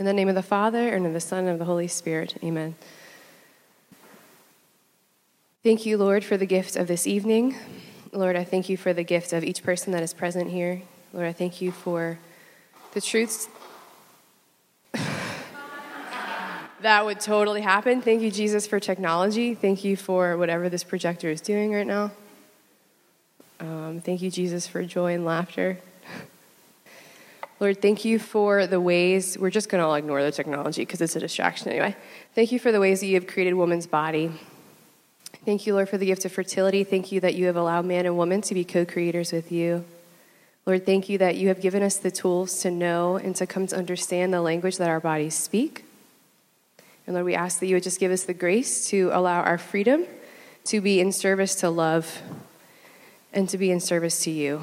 In the name of the Father, and of the Son, and of the Holy Spirit. Amen. Thank you, Lord, for the gift of this evening. Lord, I thank you for the gift of each person that is present here. Lord, I thank you for the truths that would totally happen. Thank you, Jesus, for technology. Thank you for whatever this projector is doing right now. Um, thank you, Jesus, for joy and laughter. Lord, thank you for the ways, we're just going to all ignore the technology because it's a distraction anyway. Thank you for the ways that you have created woman's body. Thank you, Lord, for the gift of fertility. Thank you that you have allowed man and woman to be co creators with you. Lord, thank you that you have given us the tools to know and to come to understand the language that our bodies speak. And Lord, we ask that you would just give us the grace to allow our freedom to be in service to love and to be in service to you.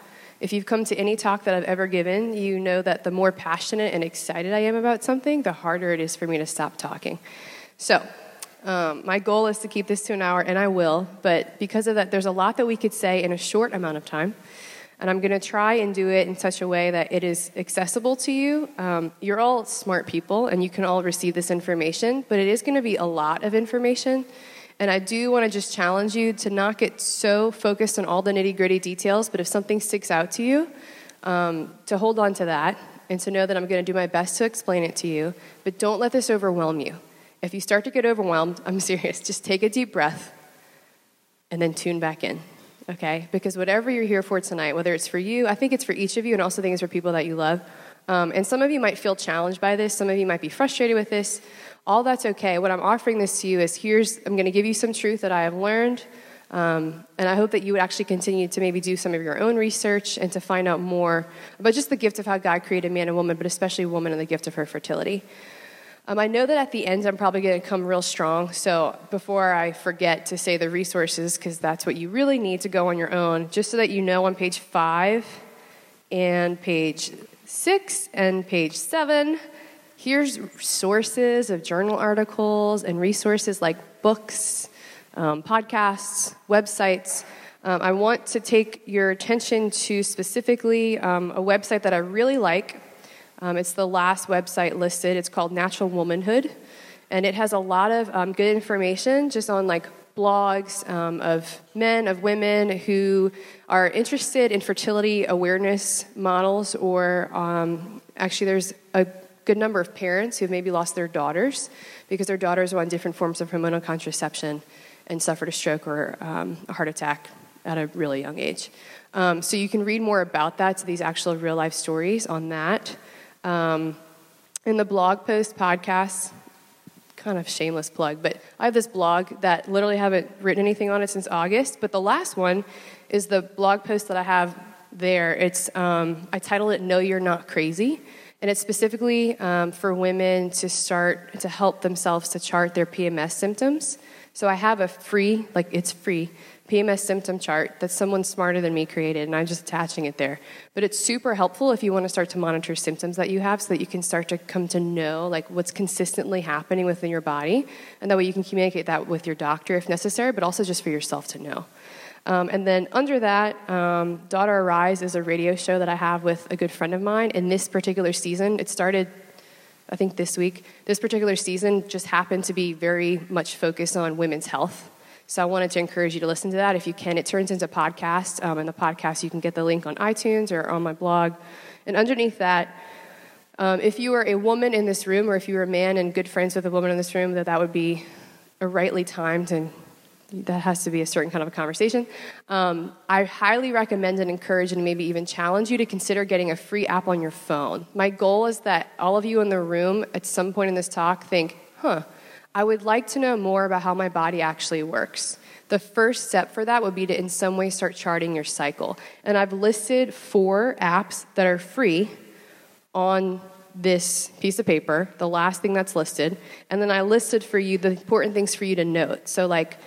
If you've come to any talk that I've ever given, you know that the more passionate and excited I am about something, the harder it is for me to stop talking. So, um, my goal is to keep this to an hour, and I will, but because of that, there's a lot that we could say in a short amount of time and I'm going to try and do it in such a way that it is accessible to you. Um, you're all smart people, and you can all receive this information, but it is going to be a lot of information. And I do want to just challenge you to not get so focused on all the nitty gritty details, but if something sticks out to you, um, to hold on to that and to know that I'm going to do my best to explain it to you. But don't let this overwhelm you. If you start to get overwhelmed, I'm serious, just take a deep breath and then tune back in okay? Because whatever you're here for tonight, whether it's for you, I think it's for each of you, and also think it's for people that you love. Um, and some of you might feel challenged by this, some of you might be frustrated with this. All that's okay. What I'm offering this to you is here's, I'm going to give you some truth that I have learned. Um, and I hope that you would actually continue to maybe do some of your own research and to find out more about just the gift of how God created man and woman, but especially woman and the gift of her fertility. Um, I know that at the end I'm probably going to come real strong, so before I forget to say the resources, because that's what you really need to go on your own, just so that you know on page five and page six and page seven, here's sources of journal articles and resources like books, um, podcasts, websites. Um, I want to take your attention to specifically um, a website that I really like. Um, it's the last website listed. It's called Natural Womanhood, and it has a lot of um, good information just on like blogs um, of men, of women who are interested in fertility awareness models, or um, actually, there's a good number of parents who have maybe lost their daughters because their daughters were on different forms of hormonal contraception and suffered a stroke or um, a heart attack at a really young age. Um, so you can read more about that, so these actual real life stories on that. Um, in the blog post podcast, kind of shameless plug, but I have this blog that literally haven't written anything on it since August. But the last one is the blog post that I have there. It's um, I titled it "Know You're Not Crazy," and it's specifically um, for women to start to help themselves to chart their PMS symptoms. So I have a free, like it's free, PMS symptom chart that someone smarter than me created, and I'm just attaching it there. But it's super helpful if you want to start to monitor symptoms that you have so that you can start to come to know like what's consistently happening within your body, and that way you can communicate that with your doctor if necessary, but also just for yourself to know. Um, and then under that, um, Daughter Arise is a radio show that I have with a good friend of mine. In this particular season, it started I think this week. This particular season just happened to be very much focused on women's health. So I wanted to encourage you to listen to that. If you can, it turns into podcast. Um, and the podcast, you can get the link on iTunes or on my blog. And underneath that, um, if you are a woman in this room, or if you are a man and good friends with a woman in this room, that that would be a rightly timed and that has to be a certain kind of a conversation. Um, I highly recommend and encourage and maybe even challenge you to consider getting a free app on your phone. My goal is that all of you in the room at some point in this talk think, huh, I would like to know more about how my body actually works. The first step for that would be to, in some way, start charting your cycle. And I've listed four apps that are free on this piece of paper, the last thing that's listed, and then I listed for you the important things for you to note. So, like,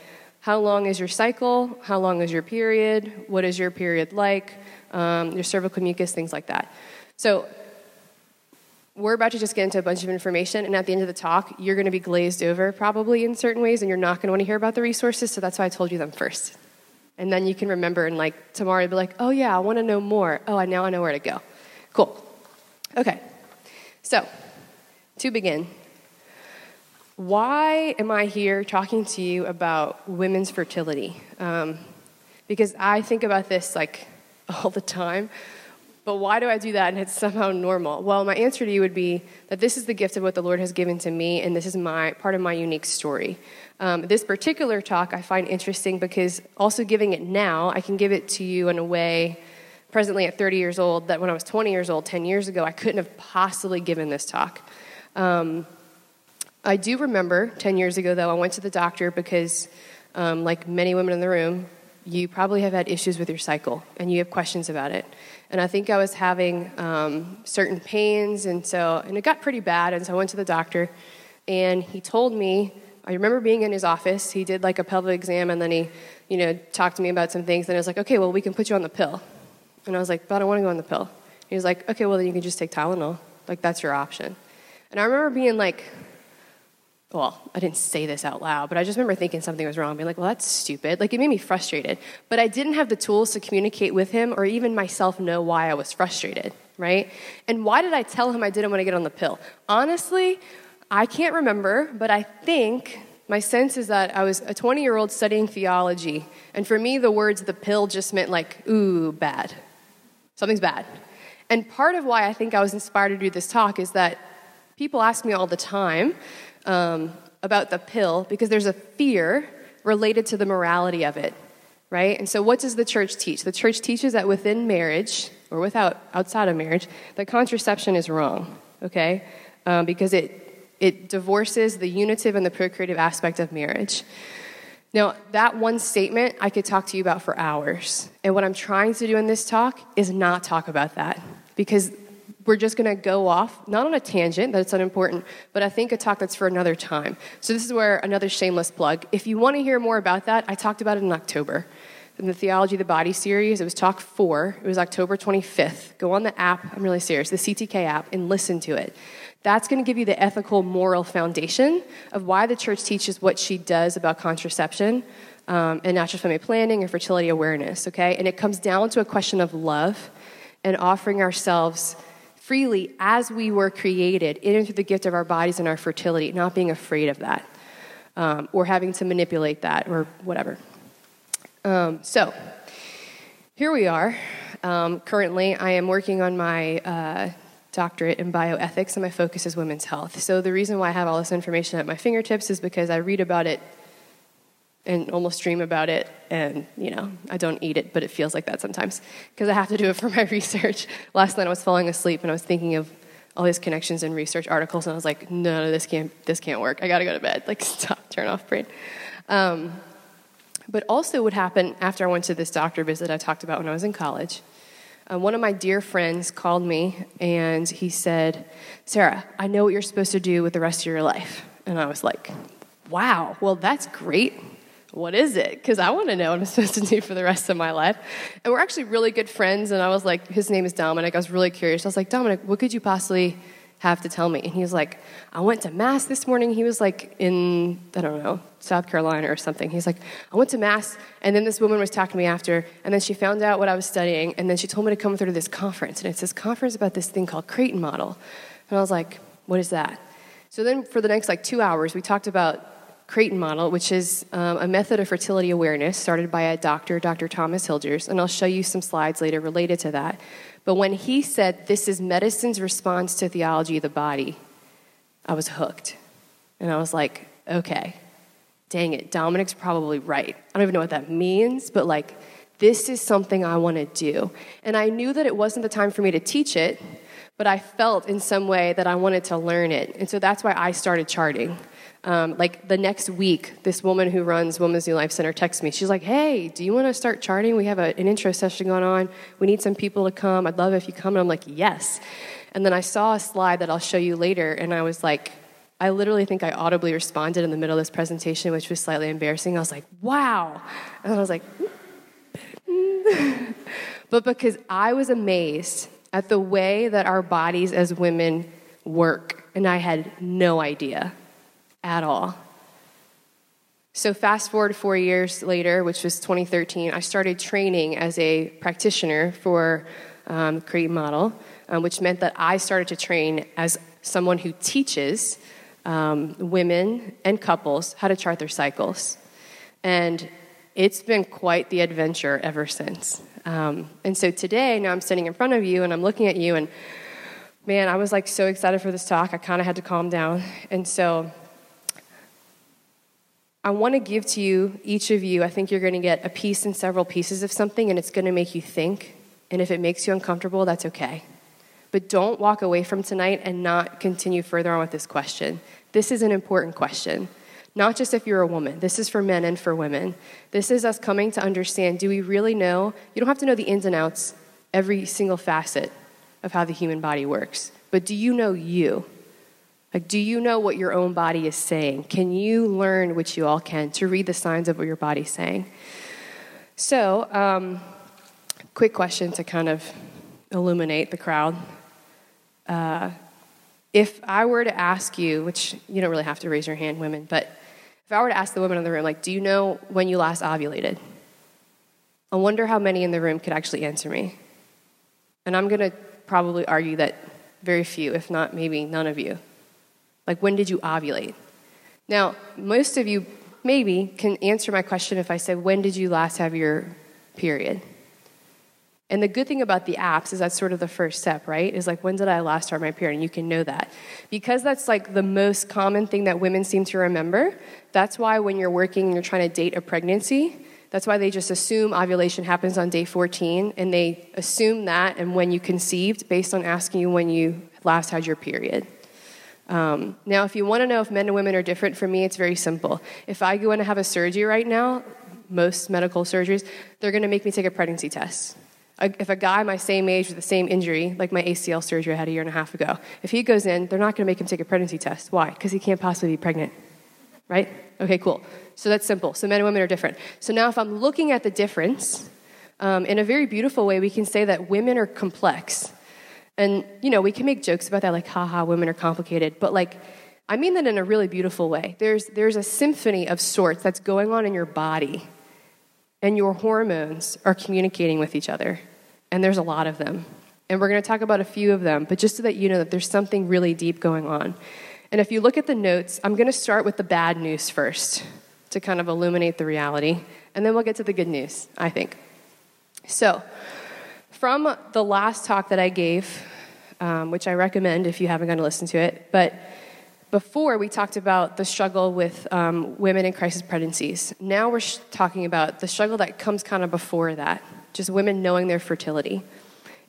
how long is your cycle? How long is your period? What is your period like? Um, your cervical mucus, things like that. So, we're about to just get into a bunch of information, and at the end of the talk, you're going to be glazed over probably in certain ways, and you're not going to want to hear about the resources, so that's why I told you them first. And then you can remember, and like tomorrow, be like, oh yeah, I want to know more. Oh, now I know where to go. Cool. Okay. So, to begin, why am I here talking to you about women's fertility? Um, because I think about this like all the time. But why do I do that and it's somehow normal? Well, my answer to you would be that this is the gift of what the Lord has given to me, and this is my part of my unique story. Um, this particular talk I find interesting because also giving it now, I can give it to you in a way, presently at 30 years old, that when I was 20 years old, 10 years ago, I couldn't have possibly given this talk. Um, I do remember 10 years ago, though, I went to the doctor because, um, like many women in the room, you probably have had issues with your cycle and you have questions about it. And I think I was having um, certain pains, and so, and it got pretty bad, and so I went to the doctor, and he told me, I remember being in his office, he did like a pelvic exam, and then he, you know, talked to me about some things, and I was like, okay, well, we can put you on the pill. And I was like, but I don't want to go on the pill. He was like, okay, well, then you can just take Tylenol. Like, that's your option. And I remember being like, well, I didn't say this out loud, but I just remember thinking something was wrong, being like, well, that's stupid. Like, it made me frustrated. But I didn't have the tools to communicate with him or even myself know why I was frustrated, right? And why did I tell him I didn't want to get on the pill? Honestly, I can't remember, but I think my sense is that I was a 20 year old studying theology, and for me, the words the pill just meant like, ooh, bad. Something's bad. And part of why I think I was inspired to do this talk is that people ask me all the time, um, about the pill because there's a fear related to the morality of it, right? And so, what does the church teach? The church teaches that within marriage or without outside of marriage, that contraception is wrong, okay? Um, because it it divorces the unitive and the procreative aspect of marriage. Now, that one statement I could talk to you about for hours. And what I'm trying to do in this talk is not talk about that because we're just going to go off, not on a tangent, that's unimportant, but I think a talk that's for another time. So, this is where another shameless plug. If you want to hear more about that, I talked about it in October. In the Theology of the Body series, it was talk four. It was October 25th. Go on the app, I'm really serious, the CTK app, and listen to it. That's going to give you the ethical, moral foundation of why the church teaches what she does about contraception um, and natural family planning and fertility awareness, okay? And it comes down to a question of love and offering ourselves freely as we were created in and through the gift of our bodies and our fertility, not being afraid of that um, or having to manipulate that or whatever. Um, so, here we are. Um, currently, I am working on my uh, doctorate in bioethics, and my focus is women's health. So, the reason why I have all this information at my fingertips is because I read about it and almost dream about it. And you know i don't eat it but it feels like that sometimes because i have to do it for my research. Last night i was falling asleep and i was thinking of all these connections and research articles and i was like no, no this can't this can't work. I gotta go to bed. Like stop turn off brain. Um, but also what happened after i went to this doctor visit i talked about when i was in college uh, one of my dear friends called me and he said sarah i know what you're supposed to do with the rest of your life. And i was like wow well that's great what is it? Because I want to know what I'm supposed to do for the rest of my life. And we're actually really good friends. And I was like, his name is Dominic. I was really curious. I was like, Dominic, what could you possibly have to tell me? And he was like, I went to Mass this morning. He was like in, I don't know, South Carolina or something. He's like, I went to Mass. And then this woman was talking to me after. And then she found out what I was studying. And then she told me to come with her to this conference. And it's this conference about this thing called Creighton Model. And I was like, what is that? So then for the next like two hours, we talked about Creighton model, which is um, a method of fertility awareness started by a doctor, Dr. Thomas Hilgers, and I'll show you some slides later related to that. But when he said this is medicine's response to theology of the body, I was hooked. And I was like, okay, dang it, Dominic's probably right. I don't even know what that means, but like, this is something I want to do. And I knew that it wasn't the time for me to teach it, but I felt in some way that I wanted to learn it. And so that's why I started charting. Um, like the next week, this woman who runs Women's New Life Center texts me. She's like, "Hey, do you want to start charting? We have a, an intro session going on. We need some people to come. I'd love if you come." And I'm like, "Yes." And then I saw a slide that I'll show you later, and I was like, I literally think I audibly responded in the middle of this presentation, which was slightly embarrassing. I was like, wow. And I was like, but because I was amazed at the way that our bodies as women work, and I had no idea at all. So, fast forward four years later, which was 2013, I started training as a practitioner for um, Creighton Model, um, which meant that I started to train as someone who teaches um, women and couples how to chart their cycles. And it's been quite the adventure ever since. Um, and so today, now I'm sitting in front of you and I'm looking at you, and man, I was like so excited for this talk, I kind of had to calm down. And so, I want to give to you, each of you, I think you're going to get a piece and several pieces of something, and it's going to make you think. And if it makes you uncomfortable, that's okay. But don't walk away from tonight and not continue further on with this question. This is an important question. Not just if you're a woman, this is for men and for women. This is us coming to understand do we really know? You don't have to know the ins and outs, every single facet of how the human body works, but do you know you? Like, do you know what your own body is saying? Can you learn, which you all can, to read the signs of what your body's saying? So, um, quick question to kind of illuminate the crowd. Uh, if I were to ask you, which you don't really have to raise your hand, women, but if I were to ask the women in the room, like, do you know when you last ovulated? I wonder how many in the room could actually answer me. And I'm going to probably argue that very few, if not maybe none of you. Like, when did you ovulate? Now, most of you maybe can answer my question if I said, when did you last have your period? And the good thing about the apps is that's sort of the first step, right? Is like, when did I last start my period? And you can know that. Because that's like the most common thing that women seem to remember, that's why when you're working and you're trying to date a pregnancy, that's why they just assume ovulation happens on day 14, and they assume that and when you conceived based on asking you when you last had your period. Um, now, if you want to know if men and women are different, for me, it's very simple. If I go in to have a surgery right now, most medical surgeries, they're going to make me take a pregnancy test. If a guy my same age with the same injury, like my ACL surgery I had a year and a half ago, if he goes in, they're not going to make him take a pregnancy test. Why? Because he can't possibly be pregnant. Right? Okay, cool. So that's simple. So men and women are different. So now, if I'm looking at the difference, um, in a very beautiful way, we can say that women are complex. And, you know, we can make jokes about that, like, haha, women are complicated. But, like, I mean that in a really beautiful way. There's, there's a symphony of sorts that's going on in your body, and your hormones are communicating with each other. And there's a lot of them. And we're going to talk about a few of them, but just so that you know that there's something really deep going on. And if you look at the notes, I'm going to start with the bad news first to kind of illuminate the reality, and then we'll get to the good news, I think. So, from the last talk that I gave, um, which I recommend if you haven't gone to listen to it, but before we talked about the struggle with um, women in crisis pregnancies. Now we're sh- talking about the struggle that comes kind of before that, just women knowing their fertility.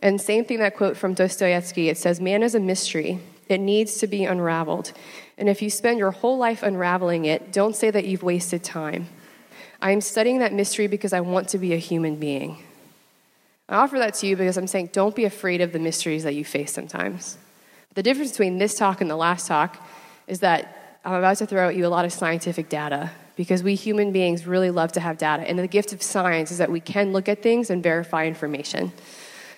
And same thing that quote from Dostoevsky it says, Man is a mystery, it needs to be unraveled. And if you spend your whole life unraveling it, don't say that you've wasted time. I am studying that mystery because I want to be a human being. I offer that to you because I'm saying don't be afraid of the mysteries that you face sometimes. The difference between this talk and the last talk is that I'm about to throw at you a lot of scientific data because we human beings really love to have data. And the gift of science is that we can look at things and verify information.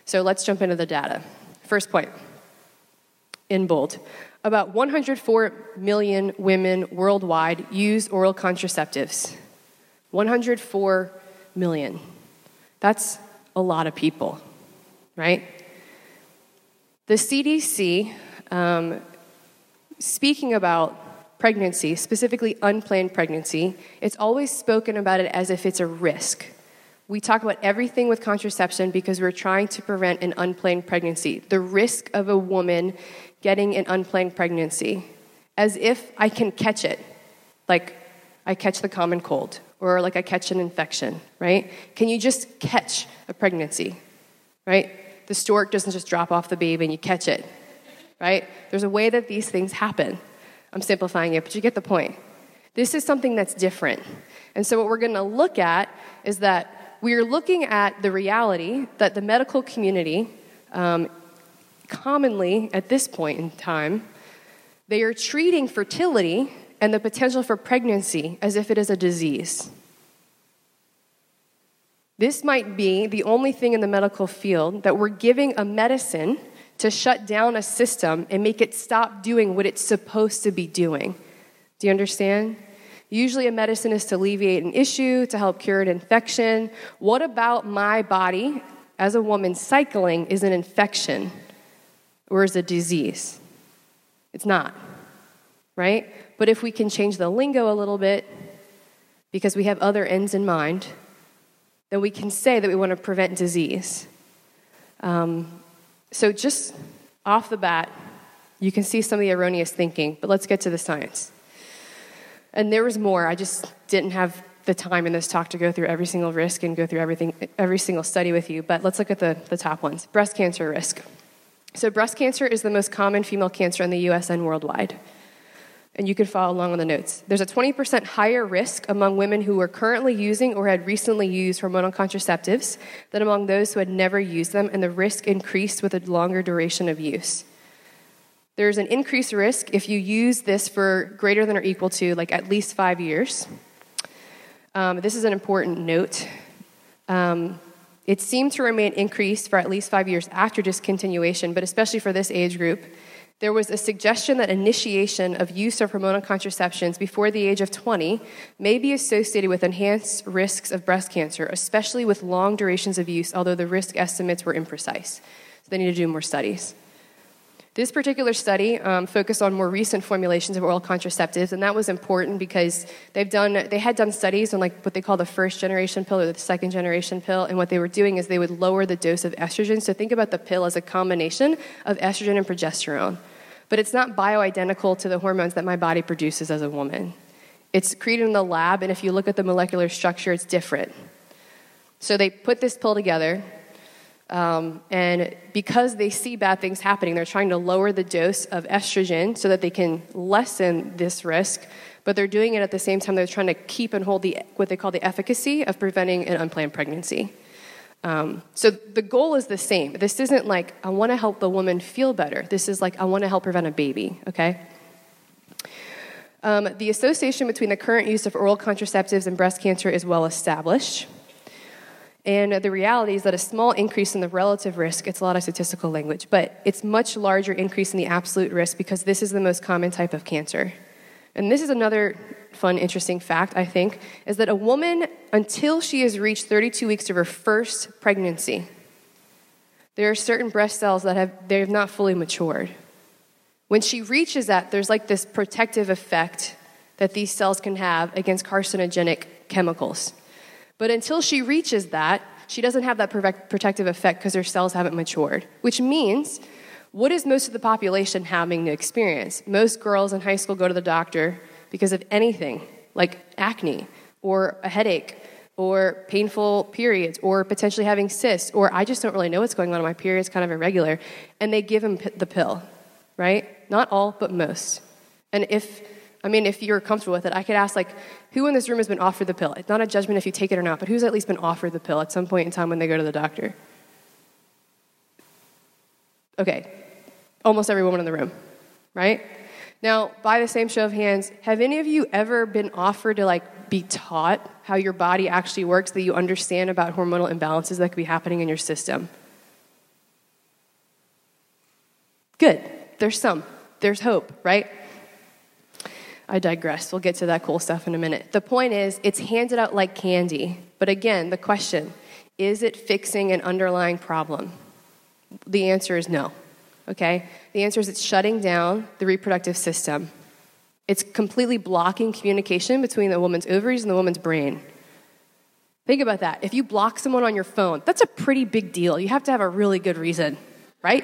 So let's jump into the data. First point in bold. About 104 million women worldwide use oral contraceptives. 104 million. That's a lot of people, right? The CDC, um, speaking about pregnancy, specifically unplanned pregnancy, it's always spoken about it as if it's a risk. We talk about everything with contraception because we're trying to prevent an unplanned pregnancy. The risk of a woman getting an unplanned pregnancy, as if I can catch it, like I catch the common cold or like I catch an infection, right? Can you just catch a pregnancy, right? The stork doesn't just drop off the baby and you catch it, right? There's a way that these things happen. I'm simplifying it, but you get the point. This is something that's different. And so, what we're going to look at is that we are looking at the reality that the medical community um, commonly at this point in time, they are treating fertility and the potential for pregnancy as if it is a disease. This might be the only thing in the medical field that we're giving a medicine to shut down a system and make it stop doing what it's supposed to be doing. Do you understand? Usually, a medicine is to alleviate an issue, to help cure an infection. What about my body as a woman cycling is an infection or is a disease? It's not, right? But if we can change the lingo a little bit, because we have other ends in mind, then we can say that we want to prevent disease. Um, so, just off the bat, you can see some of the erroneous thinking, but let's get to the science. And there was more. I just didn't have the time in this talk to go through every single risk and go through everything, every single study with you, but let's look at the, the top ones. Breast cancer risk. So, breast cancer is the most common female cancer in the US and worldwide and you can follow along on the notes. There's a 20% higher risk among women who are currently using or had recently used hormonal contraceptives than among those who had never used them, and the risk increased with a longer duration of use. There's an increased risk if you use this for greater than or equal to like at least five years. Um, this is an important note. Um, it seemed to remain increased for at least five years after discontinuation, but especially for this age group, there was a suggestion that initiation of use of hormonal contraceptions before the age of 20 may be associated with enhanced risks of breast cancer, especially with long durations of use, although the risk estimates were imprecise. So they need to do more studies. This particular study um, focused on more recent formulations of oral contraceptives, and that was important because they've done they had done studies on like what they call the first generation pill or the second generation pill, and what they were doing is they would lower the dose of estrogen. So think about the pill as a combination of estrogen and progesterone, but it's not bioidentical to the hormones that my body produces as a woman. It's created in the lab, and if you look at the molecular structure, it's different. So they put this pill together um, and because they see bad things happening, they're trying to lower the dose of estrogen so that they can lessen this risk. But they're doing it at the same time they're trying to keep and hold the, what they call the efficacy of preventing an unplanned pregnancy. Um, so the goal is the same. This isn't like, I want to help the woman feel better. This is like, I want to help prevent a baby, okay? Um, the association between the current use of oral contraceptives and breast cancer is well established. And the reality is that a small increase in the relative risk, it's a lot of statistical language, but it's much larger increase in the absolute risk because this is the most common type of cancer. And this is another fun, interesting fact, I think, is that a woman, until she has reached 32 weeks of her first pregnancy, there are certain breast cells that have they have not fully matured. When she reaches that, there's like this protective effect that these cells can have against carcinogenic chemicals. But until she reaches that, she doesn't have that protective effect because her cells haven't matured, which means what is most of the population having to experience? Most girls in high school go to the doctor because of anything like acne or a headache or painful periods or potentially having cysts or I just don't really know what's going on. My period's kind of irregular. And they give them the pill, right? Not all, but most. And if I mean, if you're comfortable with it, I could ask, like, who in this room has been offered the pill? It's not a judgment if you take it or not, but who's at least been offered the pill at some point in time when they go to the doctor? Okay, almost every woman in the room, right? Now, by the same show of hands, have any of you ever been offered to like be taught how your body actually works, that you understand about hormonal imbalances that could be happening in your system? Good. There's some. There's hope, right? I digress. We'll get to that cool stuff in a minute. The point is, it's handed out like candy. But again, the question is it fixing an underlying problem? The answer is no. Okay? The answer is it's shutting down the reproductive system. It's completely blocking communication between the woman's ovaries and the woman's brain. Think about that. If you block someone on your phone, that's a pretty big deal. You have to have a really good reason, right?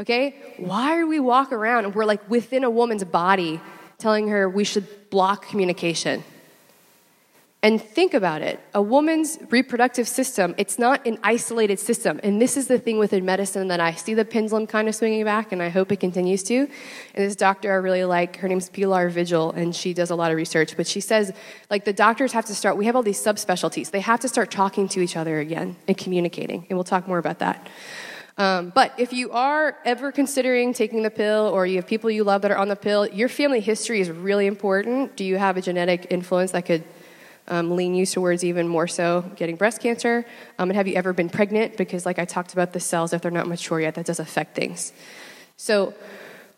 Okay? Why are we walk around and we're like within a woman's body telling her we should block communication? And think about it. A woman's reproductive system, it's not an isolated system. And this is the thing within medicine that I see the pendulum kind of swinging back, and I hope it continues to. And this doctor I really like, her name's Pilar Vigil, and she does a lot of research. But she says, like, the doctors have to start, we have all these subspecialties. They have to start talking to each other again and communicating. And we'll talk more about that. Um, but if you are ever considering taking the pill or you have people you love that are on the pill, your family history is really important. Do you have a genetic influence that could um, lean you towards even more so getting breast cancer? Um, and have you ever been pregnant? Because, like I talked about, the cells, if they're not mature yet, that does affect things. So,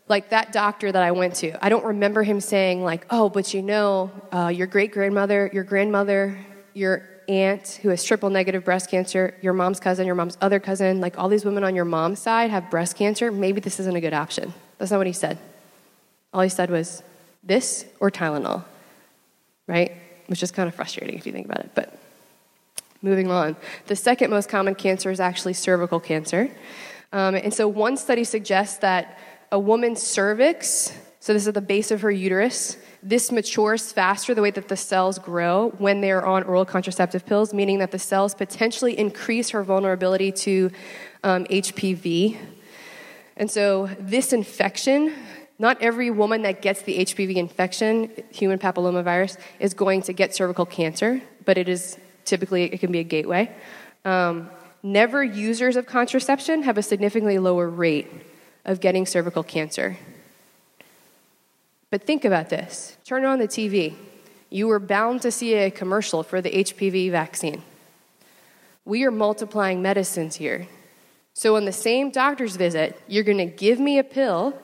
like that doctor that I went to, I don't remember him saying, like, oh, but you know, uh, your great grandmother, your grandmother, your aunt who has triple negative breast cancer, your mom's cousin, your mom's other cousin, like all these women on your mom's side have breast cancer. Maybe this isn't a good option. That's not what he said. All he said was this or Tylenol, right? Which is kind of frustrating if you think about it. But moving on. The second most common cancer is actually cervical cancer. Um, and so one study suggests that a woman's cervix, so this is the base of her uterus, this matures faster the way that the cells grow when they're on oral contraceptive pills, meaning that the cells potentially increase her vulnerability to um, HPV. And so, this infection, not every woman that gets the HPV infection, human papillomavirus, is going to get cervical cancer, but it is typically, it can be a gateway. Um, never users of contraception have a significantly lower rate of getting cervical cancer. But think about this turn on the TV. You were bound to see a commercial for the HPV vaccine. We are multiplying medicines here. So, on the same doctor's visit, you're going to give me a pill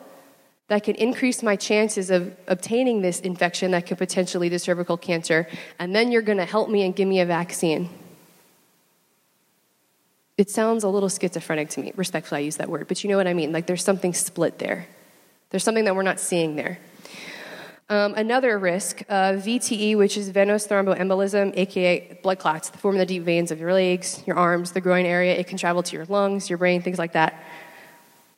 that can increase my chances of obtaining this infection that could potentially lead to cervical cancer, and then you're going to help me and give me a vaccine. It sounds a little schizophrenic to me. Respectfully, I use that word, but you know what I mean. Like there's something split there. There's something that we're not seeing there. Um, another risk, uh, VTE, which is venous thromboembolism, aka blood clots, the form of the deep veins of your legs, your arms, the groin area. It can travel to your lungs, your brain, things like that.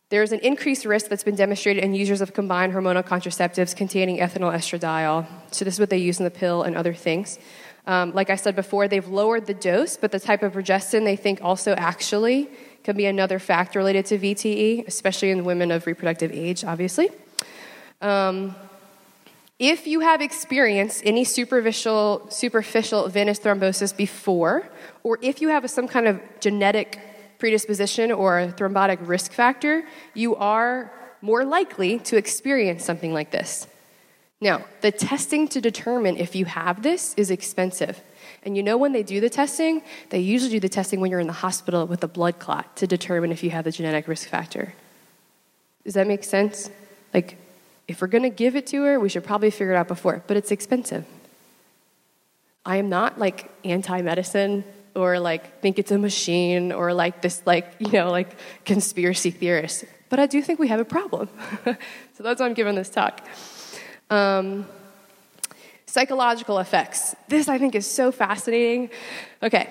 There's an increased risk that's been demonstrated in users of combined hormonal contraceptives containing ethinyl estradiol. So, this is what they use in the pill and other things. Um, like I said before, they've lowered the dose, but the type of progestin they think also actually can be another factor related to VTE, especially in women of reproductive age, obviously. Um, if you have experienced any superficial, superficial venous thrombosis before, or if you have some kind of genetic predisposition or thrombotic risk factor, you are more likely to experience something like this. Now, the testing to determine if you have this is expensive. And you know when they do the testing? They usually do the testing when you're in the hospital with a blood clot to determine if you have the genetic risk factor. Does that make sense? Like, if we're going to give it to her, we should probably figure it out before, but it's expensive. I am not like anti medicine or like think it's a machine or like this, like, you know, like conspiracy theorist, but I do think we have a problem. so that's why I'm giving this talk. Um, psychological effects. This I think is so fascinating. Okay,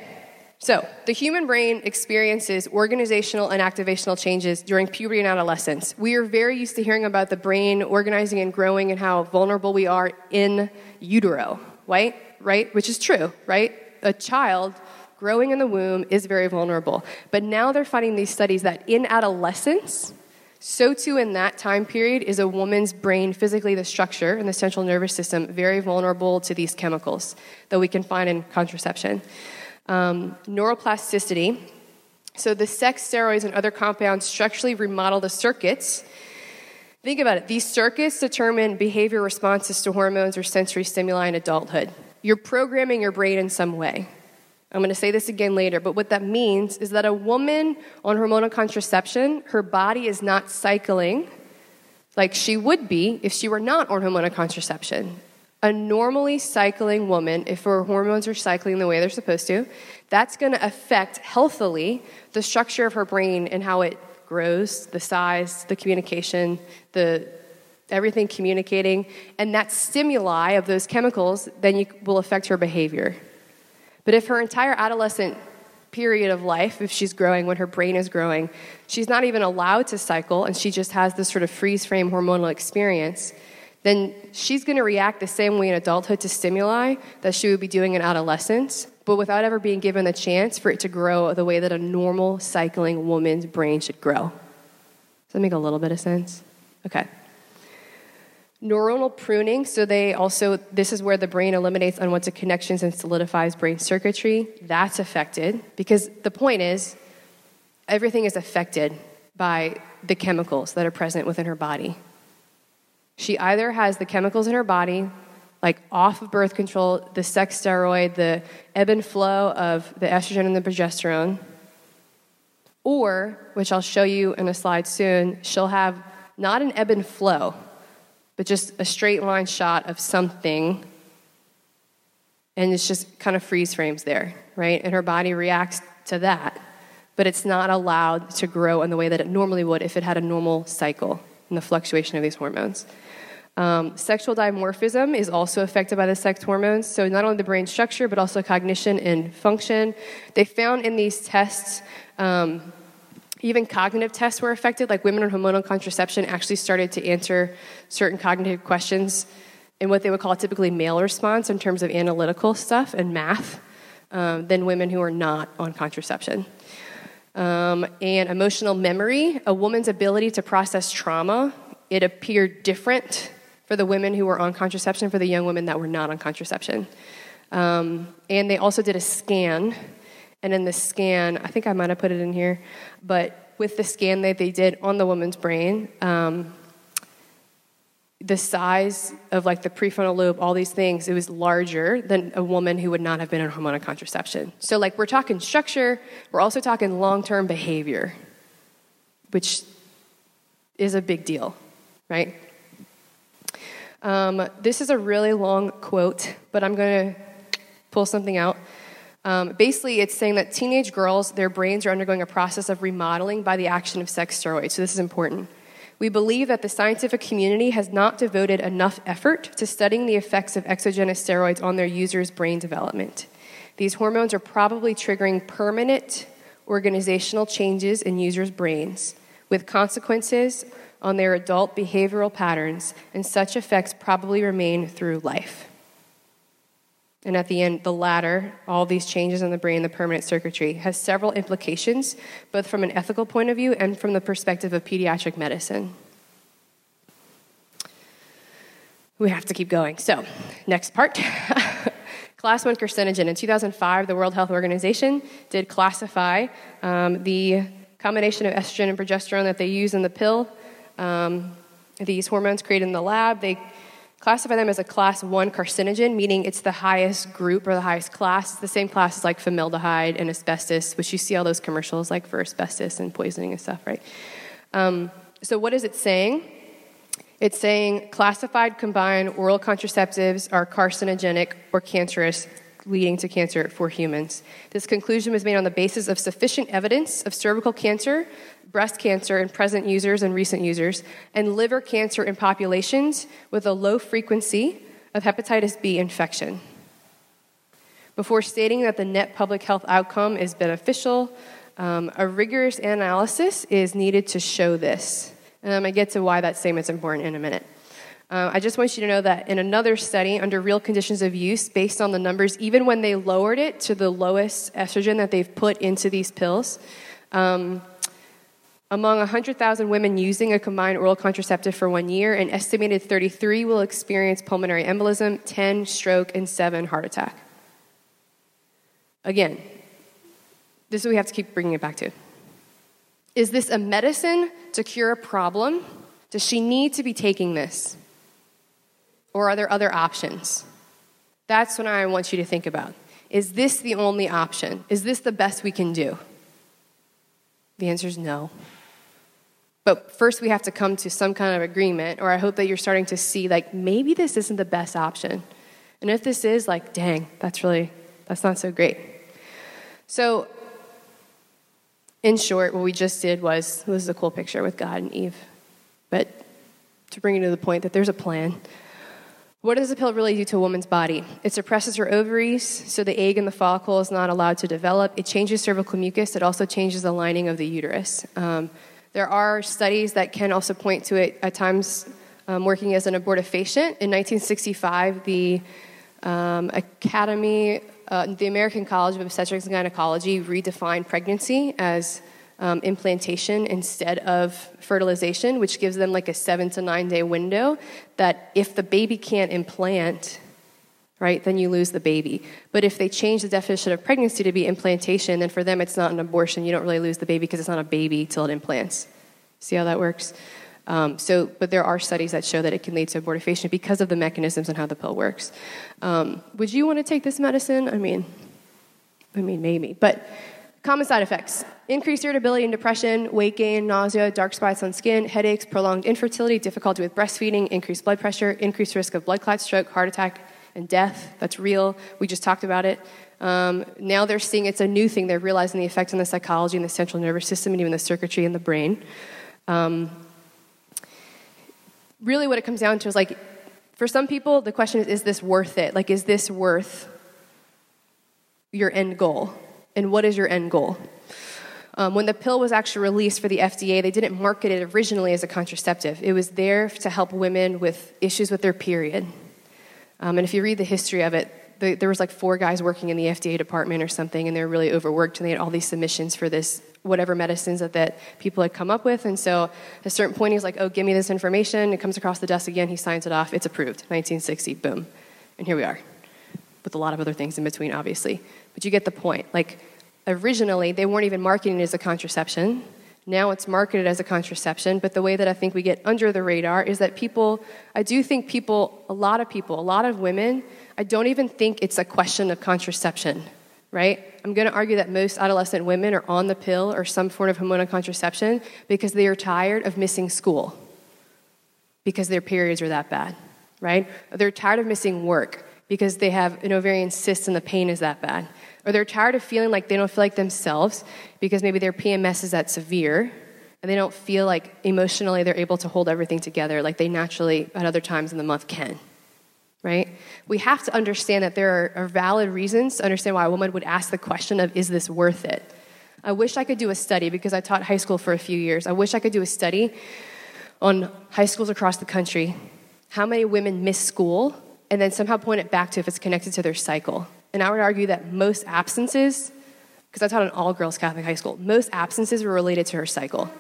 so, the human brain experiences organizational and activational changes during puberty and adolescence. We are very used to hearing about the brain organizing and growing and how vulnerable we are in utero, right? Right? Which is true, right? A child growing in the womb is very vulnerable. But now they're finding these studies that in adolescence, so too in that time period is a woman's brain, physically the structure and the central nervous system, very vulnerable to these chemicals that we can find in contraception um, neuroplasticity. So the sex steroids and other compounds structurally remodel the circuits. Think about it. These circuits determine behavior responses to hormones or sensory stimuli in adulthood. You're programming your brain in some way. I'm going to say this again later, but what that means is that a woman on hormonal contraception, her body is not cycling like she would be if she were not on hormonal contraception a normally cycling woman, if her hormones are cycling the way they're supposed to, that's going to affect healthily the structure of her brain and how it grows, the size, the communication, the everything communicating, and that stimuli of those chemicals then you, will affect her behavior. But if her entire adolescent period of life, if she's growing, when her brain is growing, she's not even allowed to cycle and she just has this sort of freeze frame hormonal experience, then she's going to react the same way in adulthood to stimuli that she would be doing in adolescence, but without ever being given the chance for it to grow the way that a normal cycling woman's brain should grow. Does that make a little bit of sense? Okay. Neuronal pruning, so they also, this is where the brain eliminates unwanted connections and solidifies brain circuitry. That's affected because the point is, everything is affected by the chemicals that are present within her body. She either has the chemicals in her body, like off of birth control, the sex steroid, the ebb and flow of the estrogen and the progesterone, or, which I'll show you in a slide soon, she'll have not an ebb and flow, but just a straight line shot of something. And it's just kind of freeze frames there, right? And her body reacts to that. But it's not allowed to grow in the way that it normally would if it had a normal cycle and the fluctuation of these hormones. Um, sexual dimorphism is also affected by the sex hormones, so not only the brain structure, but also cognition and function. They found in these tests, um, even cognitive tests were affected, like women on hormonal contraception actually started to answer certain cognitive questions in what they would call typically male response in terms of analytical stuff and math um, than women who are not on contraception. Um, and emotional memory, a woman's ability to process trauma, it appeared different for the women who were on contraception, for the young women that were not on contraception. Um, and they also did a scan. And in the scan, I think I might have put it in here, but with the scan that they did on the woman's brain, um, the size of like the prefrontal lobe, all these things, it was larger than a woman who would not have been on hormonal contraception. So, like, we're talking structure, we're also talking long term behavior, which is a big deal, right? Um, this is a really long quote, but I'm going to pull something out. Um, basically, it's saying that teenage girls, their brains are undergoing a process of remodeling by the action of sex steroids. So, this is important. We believe that the scientific community has not devoted enough effort to studying the effects of exogenous steroids on their users' brain development. These hormones are probably triggering permanent organizational changes in users' brains, with consequences on their adult behavioral patterns, and such effects probably remain through life. And at the end, the latter, all these changes in the brain, the permanent circuitry, has several implications, both from an ethical point of view and from the perspective of pediatric medicine. We have to keep going. So, next part. Class 1 carcinogen. In 2005, the World Health Organization did classify um, the combination of estrogen and progesterone that they use in the pill um, these hormones created in the lab. They classify them as a class one carcinogen, meaning it's the highest group or the highest class. It's the same class as like formaldehyde and asbestos, which you see all those commercials like for asbestos and poisoning and stuff, right? Um, so, what is it saying? It's saying classified combined oral contraceptives are carcinogenic or cancerous, leading to cancer for humans. This conclusion was made on the basis of sufficient evidence of cervical cancer breast cancer in present users and recent users, and liver cancer in populations with a low frequency of hepatitis B infection. Before stating that the net public health outcome is beneficial, um, a rigorous analysis is needed to show this. And I'm going to get to why that statement's important in a minute. Uh, I just want you to know that in another study, under real conditions of use, based on the numbers, even when they lowered it to the lowest estrogen that they've put into these pills, um, among 100,000 women using a combined oral contraceptive for one year, an estimated 33 will experience pulmonary embolism, 10 stroke, and 7 heart attack. Again, this is what we have to keep bringing it back to. Is this a medicine to cure a problem? Does she need to be taking this? Or are there other options? That's what I want you to think about. Is this the only option? Is this the best we can do? The answer is no. But first, we have to come to some kind of agreement, or I hope that you're starting to see, like, maybe this isn't the best option. And if this is, like, dang, that's really, that's not so great. So, in short, what we just did was, this is a cool picture with God and Eve. But to bring you to the point that there's a plan. What does the pill really do to a woman's body? It suppresses her ovaries, so the egg in the follicle is not allowed to develop. It changes cervical mucus. It also changes the lining of the uterus. Um, there are studies that can also point to it at times um, working as an abortifacient. In 1965, the um, Academy, uh, the American College of Obstetrics and Gynecology redefined pregnancy as um, implantation instead of fertilization, which gives them like a seven to nine day window that if the baby can't implant, right, then you lose the baby. But if they change the definition of pregnancy to be implantation, then for them it's not an abortion. You don't really lose the baby because it's not a baby till it implants. See how that works? Um, so, but there are studies that show that it can lead to abortifacient because of the mechanisms and how the pill works. Um, would you want to take this medicine? I mean, I mean, maybe. But common side effects increased irritability and depression, weight gain, nausea, dark spots on skin, headaches, prolonged infertility, difficulty with breastfeeding, increased blood pressure, increased risk of blood clot, stroke, heart attack, and death. That's real. We just talked about it. Um, now they're seeing it's a new thing. They're realizing the effects on the psychology and the central nervous system and even the circuitry in the brain. Um, really, what it comes down to is like, for some people, the question is, is this worth it? Like, is this worth your end goal? And what is your end goal? Um, when the pill was actually released for the FDA, they didn't market it originally as a contraceptive. It was there to help women with issues with their period. Um, and if you read the history of it, the, there was like four guys working in the FDA department or something, and they were really overworked, and they had all these submissions for this whatever medicines that, that people had come up with. And so at a certain point, he's like, "Oh, give me this information." It comes across the desk again. He signs it off. It's approved. 1960. Boom, and here we are, with a lot of other things in between, obviously. But you get the point. Like originally, they weren't even marketing it as a contraception. Now it's marketed as a contraception, but the way that I think we get under the radar is that people, I do think people, a lot of people, a lot of women, I don't even think it's a question of contraception, right? I'm going to argue that most adolescent women are on the pill or some form of hormonal contraception because they are tired of missing school because their periods are that bad, right? They're tired of missing work because they have an ovarian cyst and the pain is that bad or they're tired of feeling like they don't feel like themselves because maybe their PMS is that severe and they don't feel like emotionally they're able to hold everything together like they naturally at other times in the month can. Right? We have to understand that there are, valid reasons to understand why a woman would ask the question of, is this worth it? I wish I could do a study because I taught high school for a few years. I wish I could do a study on high schools across the country. How many women miss school and then somehow point it back to if it's connected to their cycle. And I would argue that most absences, because I taught an all girls Catholic high school, most absences were related to her cycle.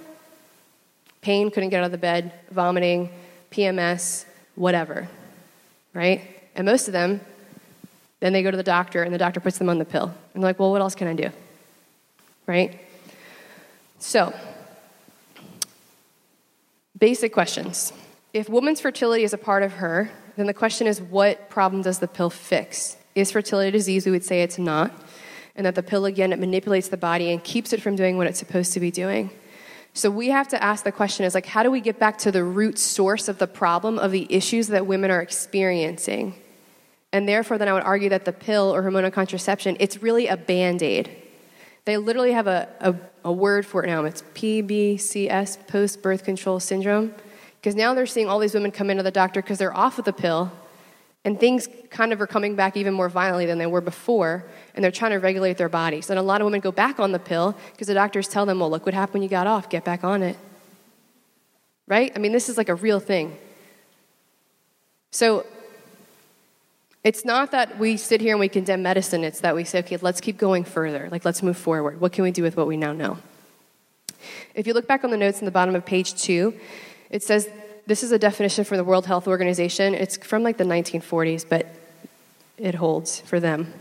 Pain, couldn't get out of the bed, vomiting, PMS, whatever, right? And most of them, then they go to the doctor and the doctor puts them on the pill. And they're like, well, what else can I do? Right? So, basic questions. If woman's fertility is a part of her, then the question is what problem does the pill fix? Is fertility disease? We would say it's not. And that the pill, again, it manipulates the body and keeps it from doing what it's supposed to be doing. So we have to ask the question is like, how do we get back to the root source of the problem of the issues that women are experiencing? And therefore, then I would argue that the pill or hormonal contraception, it's really a band aid. They literally have a, a, a, word for it now. It's PBCS, post birth control syndrome. Because now they're seeing all these women come into the doctor because they're off of the pill and things kind of are coming back even more violently than they were before, and they're trying to regulate their bodies. And a lot of women go back on the pill because the doctors tell them, well, look what happened when you got off, get back on it. Right? I mean, this is like a real thing. So, it's not that we sit here and we condemn medicine, it's that we say, okay, let's keep going further. Like, let's move forward. What can we do with what we now know? If you look back on the notes in the bottom of page two, it says this is a definition for the World Health Organization. It's from like the 1940s, but it holds for them.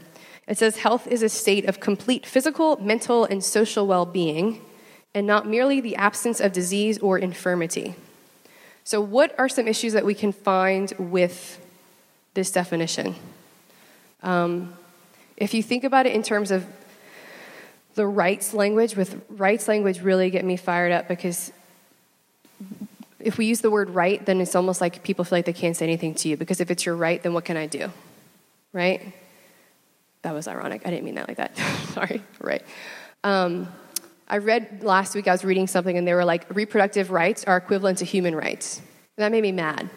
It says health is a state of complete physical, mental, and social well being, and not merely the absence of disease or infirmity. So, what are some issues that we can find with this definition? Um, if you think about it in terms of the rights language, with rights language really get me fired up because if we use the word right, then it's almost like people feel like they can't say anything to you because if it's your right, then what can I do? Right? That was ironic. I didn't mean that like that. Sorry. Right. Um, I read last week, I was reading something, and they were like, reproductive rights are equivalent to human rights. And that made me mad.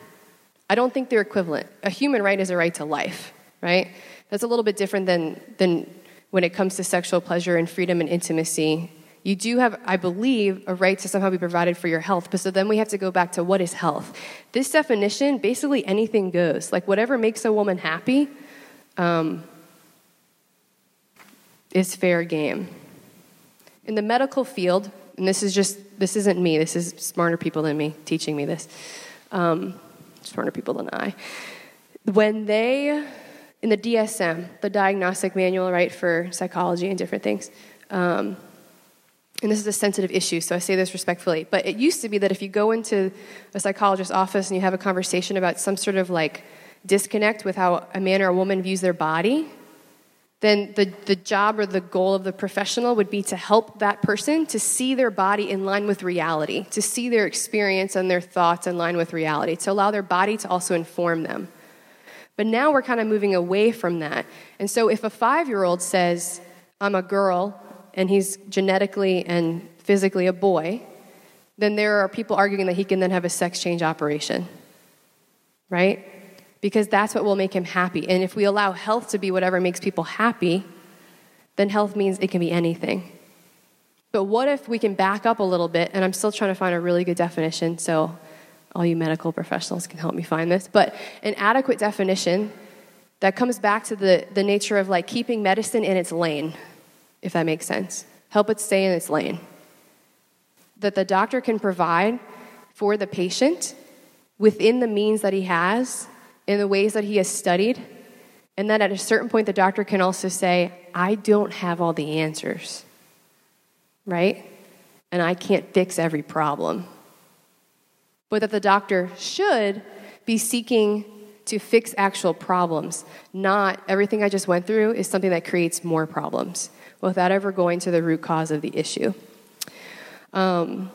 I don't think they're equivalent. A human right is a right to life, right? That's a little bit different than, than when it comes to sexual pleasure and freedom and intimacy you do have, I believe, a right to somehow be provided for your health. But so then we have to go back to what is health. This definition, basically anything goes. Like whatever makes a woman happy um, is fair game. In the medical field, and this is just, this isn't me, this is smarter people than me teaching me this, um, smarter people than I. When they in the DSM, the diagnostic manual, right, for psychology and different things. Um, and this is a sensitive issue, so I say this respectfully. But it used to be that if you go into a psychologist's office and you have a conversation about some sort of like disconnect with how a man or a woman views their body, then the, the job or the goal of the professional would be to help that person to see their body in line with reality, to see their experience and their thoughts in line with reality, to allow their body to also inform them. But now we're kind of moving away from that. And so if a five year old says, I'm a girl, and he's genetically and physically a boy, then there are people arguing that he can then have a sex change operation. Right? Because that's what will make him happy. And if we allow health to be whatever makes people happy, then health means it can be anything. But what if we can back up a little bit? And I'm still trying to find a really good definition, so all you medical professionals can help me find this. But an adequate definition that comes back to the, the nature of like keeping medicine in its lane if that makes sense. Help it stay in its lane. That the doctor can provide for the patient within the means that he has, in the ways that he has studied, and that at a certain point the doctor can also say, I don't have all the answers, right? And I can't fix every problem. But that the doctor should be seeking to fix actual problems, not everything I just went through is something that creates more problems without ever going to the root cause of the issue. Um,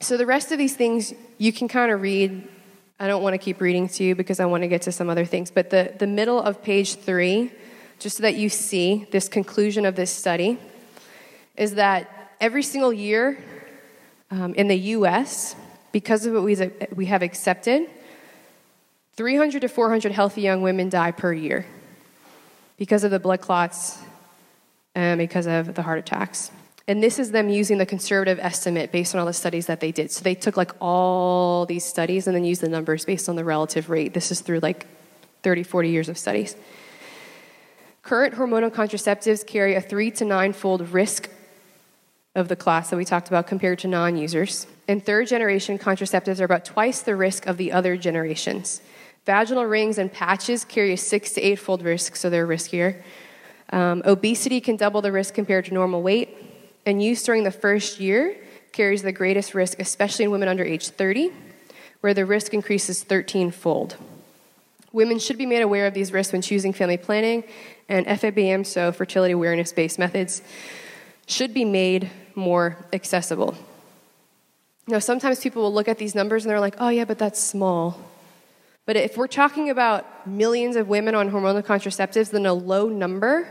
so, the rest of these things you can kind of read. I don't want to keep reading to you because I want to get to some other things. But the, the middle of page three, just so that you see this conclusion of this study, is that every single year um, in the US, because of what we, we have accepted, 300 to 400 healthy young women die per year because of the blood clots um, because of the heart attacks. And this is them using the conservative estimate based on all the studies that they did. So they took like all these studies and then used the numbers based on the relative rate. This is through like 30, 40 years of studies. Current hormonal contraceptives carry a three to nine fold risk of the class that we talked about compared to non users. And third generation contraceptives are about twice the risk of the other generations. Vaginal rings and patches carry a six to eight fold risk, so they're riskier. Um, obesity can double the risk compared to normal weight, and use during the first year carries the greatest risk, especially in women under age 30, where the risk increases 13 fold. Women should be made aware of these risks when choosing family planning, and FABM, so fertility awareness based methods, should be made more accessible. Now, sometimes people will look at these numbers and they're like, oh, yeah, but that's small. But if we're talking about millions of women on hormonal contraceptives, then a low number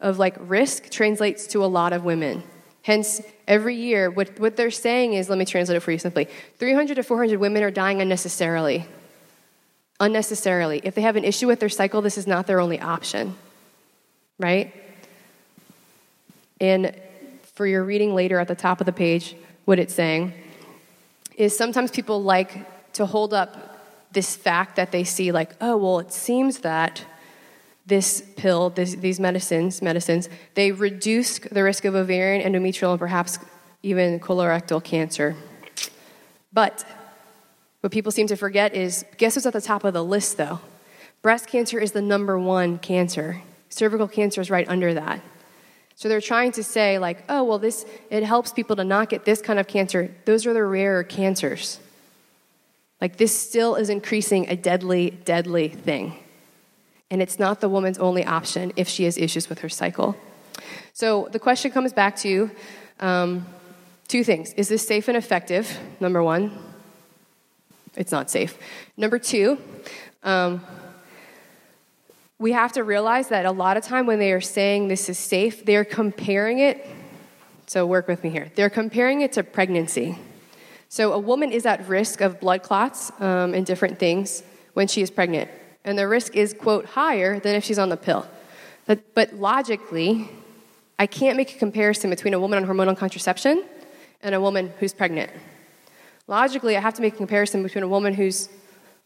of like risk translates to a lot of women. Hence, every year, what, what they're saying is let me translate it for you simply 300 to 400 women are dying unnecessarily. Unnecessarily. If they have an issue with their cycle, this is not their only option. Right? And for your reading later at the top of the page, what it's saying is sometimes people like to hold up this fact that they see, like, oh, well, it seems that this pill, this, these medicines, medicines, they reduce the risk of ovarian, endometrial, and perhaps even colorectal cancer. But what people seem to forget is guess what's at the top of the list, though? Breast cancer is the number one cancer. Cervical cancer is right under that. So they're trying to say, like, oh, well, this, it helps people to not get this kind of cancer. Those are the rarer cancers. Like, this still is increasing a deadly, deadly thing. And it's not the woman's only option if she has issues with her cycle. So the question comes back to um, two things Is this safe and effective? Number one, it's not safe. Number two, um, we have to realize that a lot of time when they are saying this is safe, they're comparing it. So work with me here. They're comparing it to pregnancy. So, a woman is at risk of blood clots um, and different things when she is pregnant. And the risk is, quote, higher than if she's on the pill. But, but logically, I can't make a comparison between a woman on hormonal contraception and a woman who's pregnant. Logically, I have to make a comparison between a woman who's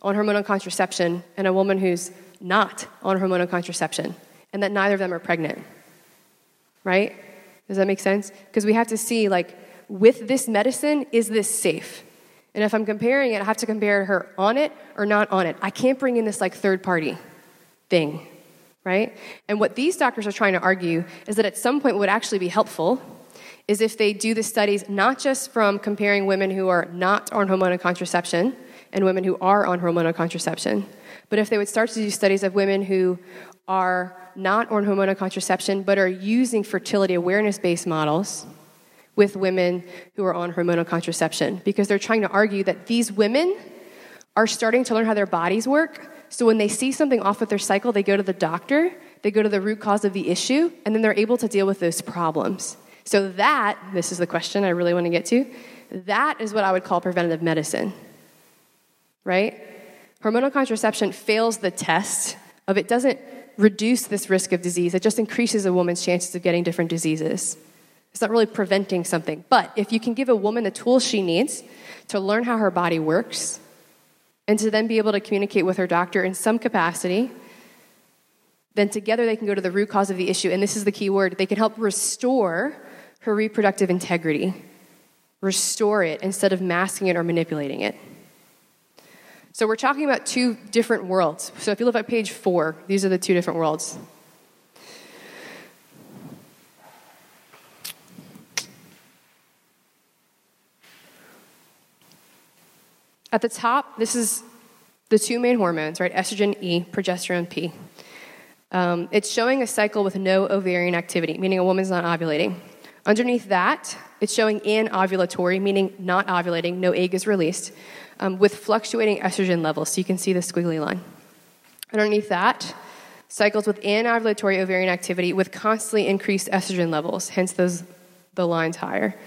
on hormonal contraception and a woman who's not on hormonal contraception, and that neither of them are pregnant. Right? Does that make sense? Because we have to see, like, with this medicine, is this safe? And if I'm comparing it, I have to compare her on it or not on it. I can't bring in this like third party thing. right? And what these doctors are trying to argue is that at some point, what would actually be helpful is if they do the studies not just from comparing women who are not on hormonal contraception and women who are on hormonal contraception, but if they would start to do studies of women who are not on hormonal contraception but are using fertility awareness based models with women who are on hormonal contraception because they're trying to argue that these women are starting to learn how their bodies work. So when they see something off with their cycle, they go to the doctor, they go to the root cause of the issue, and then they're able to deal with those problems. So that, this is the question I really want to get to, that is what I would call preventative medicine. Right? Hormonal contraception fails the test of it doesn't reduce this risk of disease, it just increases a woman's chances of getting different diseases. It's not really preventing something. But if you can give a woman the tools she needs to learn how her body works and to then be able to communicate with her doctor in some capacity, then together they can go to the root cause of the issue. And this is the key word they can help restore her reproductive integrity, restore it instead of masking it or manipulating it. So we're talking about two different worlds. So if you look at page four, these are the two different worlds. At the top, this is the two main hormones, right? Estrogen E, progesterone P. Um, it's showing a cycle with no ovarian activity, meaning a woman's not ovulating. Underneath that, it's showing anovulatory, meaning not ovulating, no egg is released, um, with fluctuating estrogen levels. So you can see the squiggly line. Underneath that, cycles with anovulatory ovarian activity with constantly increased estrogen levels, hence those the lines higher.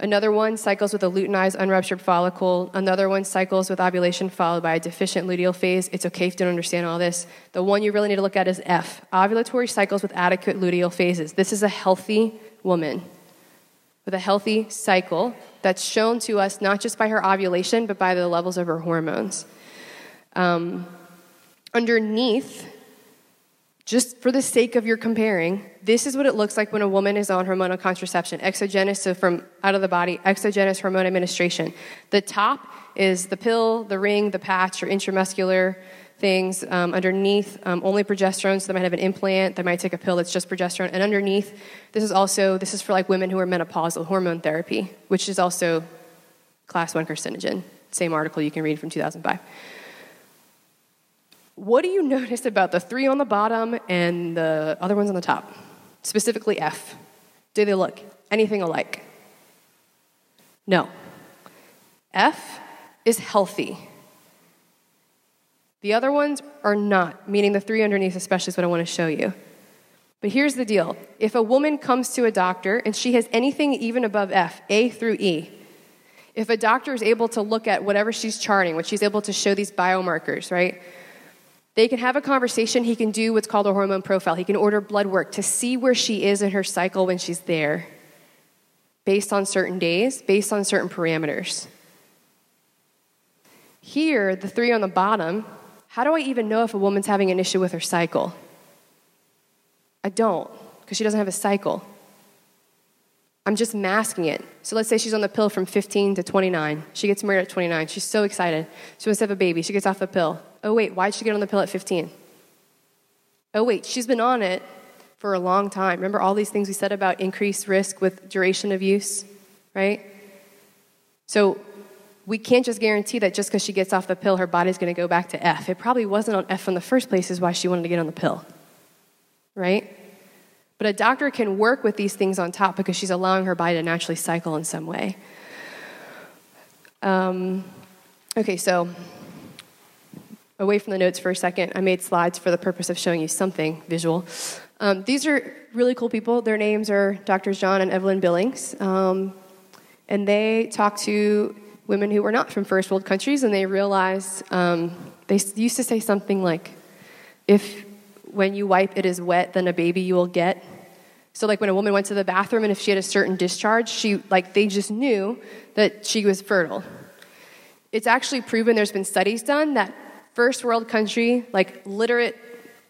Another one cycles with a luteinized unruptured follicle. Another one cycles with ovulation followed by a deficient luteal phase. It's okay if you don't understand all this. The one you really need to look at is F ovulatory cycles with adequate luteal phases. This is a healthy woman with a healthy cycle that's shown to us not just by her ovulation, but by the levels of her hormones. Um, underneath just for the sake of your comparing, this is what it looks like when a woman is on hormonal contraception. Exogenous, so from out of the body, exogenous hormone administration. The top is the pill, the ring, the patch, or intramuscular things. Um, underneath, um, only progesterone, so they might have an implant, they might take a pill that's just progesterone. And underneath, this is also, this is for like women who are menopausal, hormone therapy, which is also class 1 carcinogen. Same article you can read from 2005. What do you notice about the three on the bottom and the other ones on the top? Specifically F. Do they look anything alike? No. F is healthy. The other ones are not, meaning the three underneath, especially, is what I want to show you. But here's the deal if a woman comes to a doctor and she has anything even above F, A through E, if a doctor is able to look at whatever she's charting, what she's able to show these biomarkers, right? They can have a conversation. He can do what's called a hormone profile. He can order blood work to see where she is in her cycle when she's there, based on certain days, based on certain parameters. Here, the three on the bottom, how do I even know if a woman's having an issue with her cycle? I don't, because she doesn't have a cycle. I'm just masking it. So let's say she's on the pill from 15 to 29. She gets married at 29. She's so excited. She wants to have a baby. She gets off the pill. Oh, wait, why'd she get on the pill at 15? Oh, wait, she's been on it for a long time. Remember all these things we said about increased risk with duration of use, right? So we can't just guarantee that just because she gets off the pill, her body's going to go back to F. It probably wasn't on F in the first place, is why she wanted to get on the pill, right? But a doctor can work with these things on top because she's allowing her body to naturally cycle in some way. Um, okay, so away from the notes for a second, I made slides for the purpose of showing you something visual. Um, these are really cool people. Their names are Drs. John and Evelyn Billings. Um, and they talk to women who were not from first world countries, and they realized um, they used to say something like, if when you wipe it is wet, then a baby you will get. So, like when a woman went to the bathroom and if she had a certain discharge, she, like, they just knew that she was fertile. It's actually proven, there's been studies done that first world country, like literate,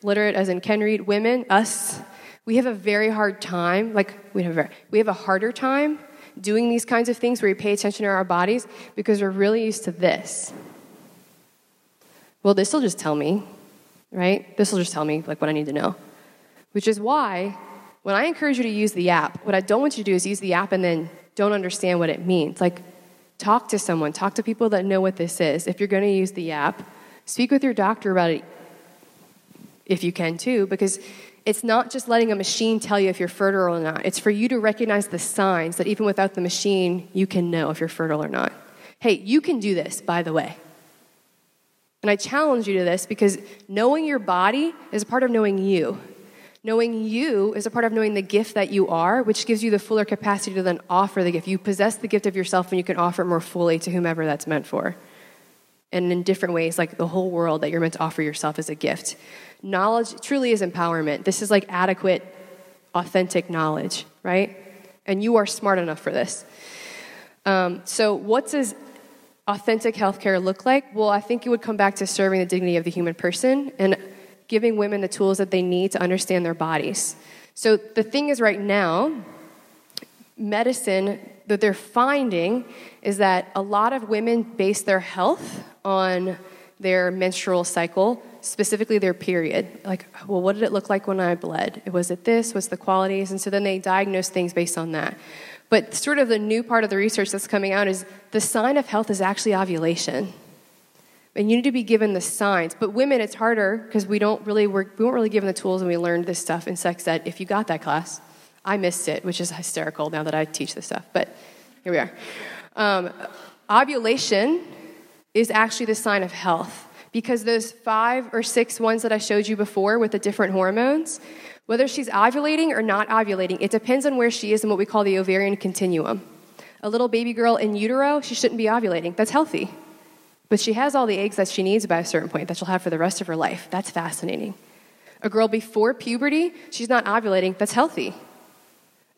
literate as in can read women, us, we have a very hard time, like we have a, we have a harder time doing these kinds of things where we pay attention to our bodies because we're really used to this. Well, this will just tell me right? This will just tell me like what I need to know. Which is why when I encourage you to use the app, what I don't want you to do is use the app and then don't understand what it means. Like talk to someone, talk to people that know what this is. If you're going to use the app, speak with your doctor about it if you can too because it's not just letting a machine tell you if you're fertile or not. It's for you to recognize the signs that even without the machine, you can know if you're fertile or not. Hey, you can do this, by the way. And I challenge you to this because knowing your body is a part of knowing you. Knowing you is a part of knowing the gift that you are, which gives you the fuller capacity to then offer the gift. You possess the gift of yourself and you can offer it more fully to whomever that's meant for. And in different ways, like the whole world that you're meant to offer yourself as a gift. Knowledge truly is empowerment. This is like adequate, authentic knowledge, right? And you are smart enough for this. Um, so, what does authentic healthcare look like? Well, I think it would come back to serving the dignity of the human person and giving women the tools that they need to understand their bodies. So, the thing is, right now, medicine that they're finding is that a lot of women base their health on their menstrual cycle specifically their period. Like, well, what did it look like when I bled? Was it this? Was the qualities? And so then they diagnose things based on that. But sort of the new part of the research that's coming out is the sign of health is actually ovulation. And you need to be given the signs. But women, it's harder because we don't really work, we weren't really given the tools and we learned this stuff in sex ed. If you got that class, I missed it, which is hysterical now that I teach this stuff. But here we are. Um, ovulation is actually the sign of health because those five or six ones that I showed you before with the different hormones, whether she's ovulating or not ovulating, it depends on where she is in what we call the ovarian continuum. A little baby girl in utero, she shouldn't be ovulating. That's healthy. But she has all the eggs that she needs by a certain point that she'll have for the rest of her life. That's fascinating. A girl before puberty, she's not ovulating. That's healthy.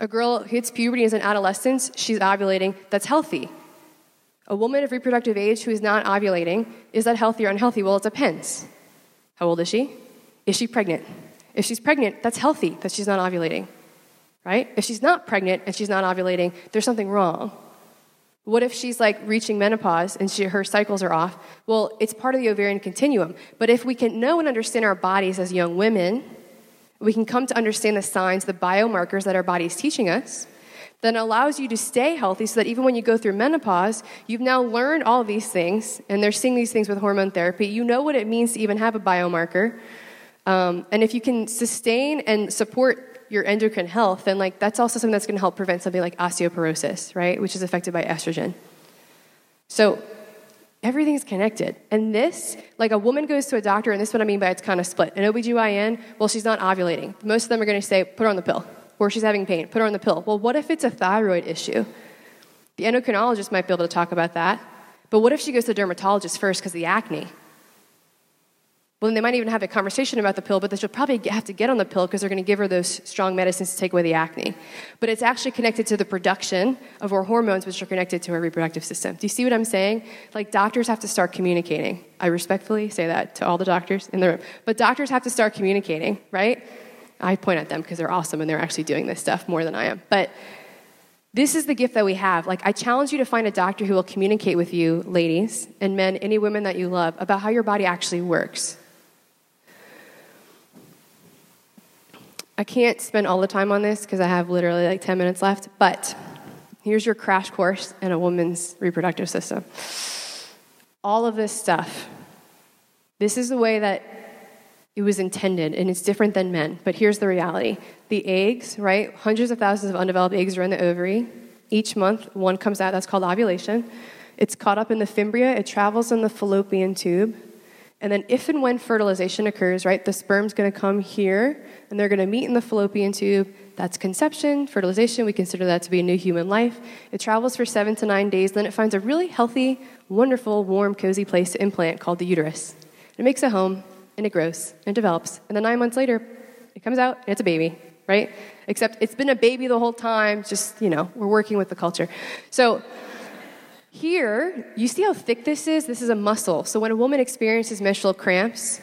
A girl hits puberty as an adolescent, she's ovulating. That's healthy. A woman of reproductive age who is not ovulating, is that healthy or unhealthy? Well, it depends. How old is she? Is she pregnant? If she's pregnant, that's healthy that she's not ovulating, right? If she's not pregnant and she's not ovulating, there's something wrong. What if she's like reaching menopause and she, her cycles are off? Well, it's part of the ovarian continuum. But if we can know and understand our bodies as young women, we can come to understand the signs, the biomarkers that our body is teaching us, then allows you to stay healthy so that even when you go through menopause, you've now learned all these things, and they're seeing these things with hormone therapy. You know what it means to even have a biomarker. Um, and if you can sustain and support your endocrine health, then like that's also something that's going to help prevent something like osteoporosis, right, which is affected by estrogen. So everything's connected. And this, like a woman goes to a doctor, and this is what I mean by it's kind of split. An OBGYN, well, she's not ovulating. Most of them are going to say, put her on the pill or she's having pain, put her on the pill. Well, what if it's a thyroid issue? The endocrinologist might be able to talk about that. But what if she goes to a dermatologist first because of the acne? Well, then they might even have a conversation about the pill, but they should probably have to get on the pill because they're going to give her those strong medicines to take away the acne. But it's actually connected to the production of our hormones, which are connected to our reproductive system. Do you see what I'm saying? Like, doctors have to start communicating. I respectfully say that to all the doctors in the room. But doctors have to start communicating, right? I point at them because they're awesome and they're actually doing this stuff more than I am. But this is the gift that we have. Like, I challenge you to find a doctor who will communicate with you, ladies and men, any women that you love, about how your body actually works. I can't spend all the time on this because I have literally like 10 minutes left, but here's your crash course in a woman's reproductive system. All of this stuff. This is the way that it was intended, and it's different than men. But here's the reality the eggs, right? Hundreds of thousands of undeveloped eggs are in the ovary. Each month, one comes out. That's called ovulation. It's caught up in the fimbria, it travels in the fallopian tube. And then, if and when fertilization occurs, right, the sperm's gonna come here and they're gonna meet in the fallopian tube. That's conception, fertilization. We consider that to be a new human life. It travels for seven to nine days. Then it finds a really healthy, wonderful, warm, cozy place to implant called the uterus. It makes a home and it grows and develops. And then nine months later, it comes out and it's a baby, right? Except it's been a baby the whole time, just, you know, we're working with the culture. So here, you see how thick this is? This is a muscle. So when a woman experiences menstrual cramps,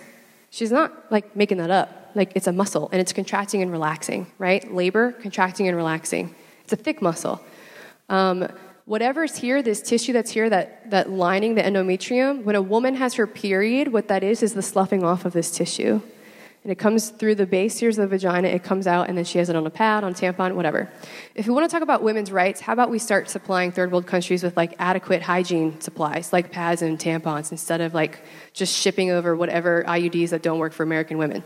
she's not like making that up. Like it's a muscle and it's contracting and relaxing, right? Labor, contracting and relaxing. It's a thick muscle. Um, Whatever's here, this tissue that's here, that, that lining, the endometrium, when a woman has her period, what that is is the sloughing off of this tissue. And it comes through the base, here's the vagina, it comes out, and then she has it on a pad, on a tampon, whatever. If we want to talk about women's rights, how about we start supplying third world countries with like adequate hygiene supplies, like pads and tampons, instead of like just shipping over whatever IUDs that don't work for American women.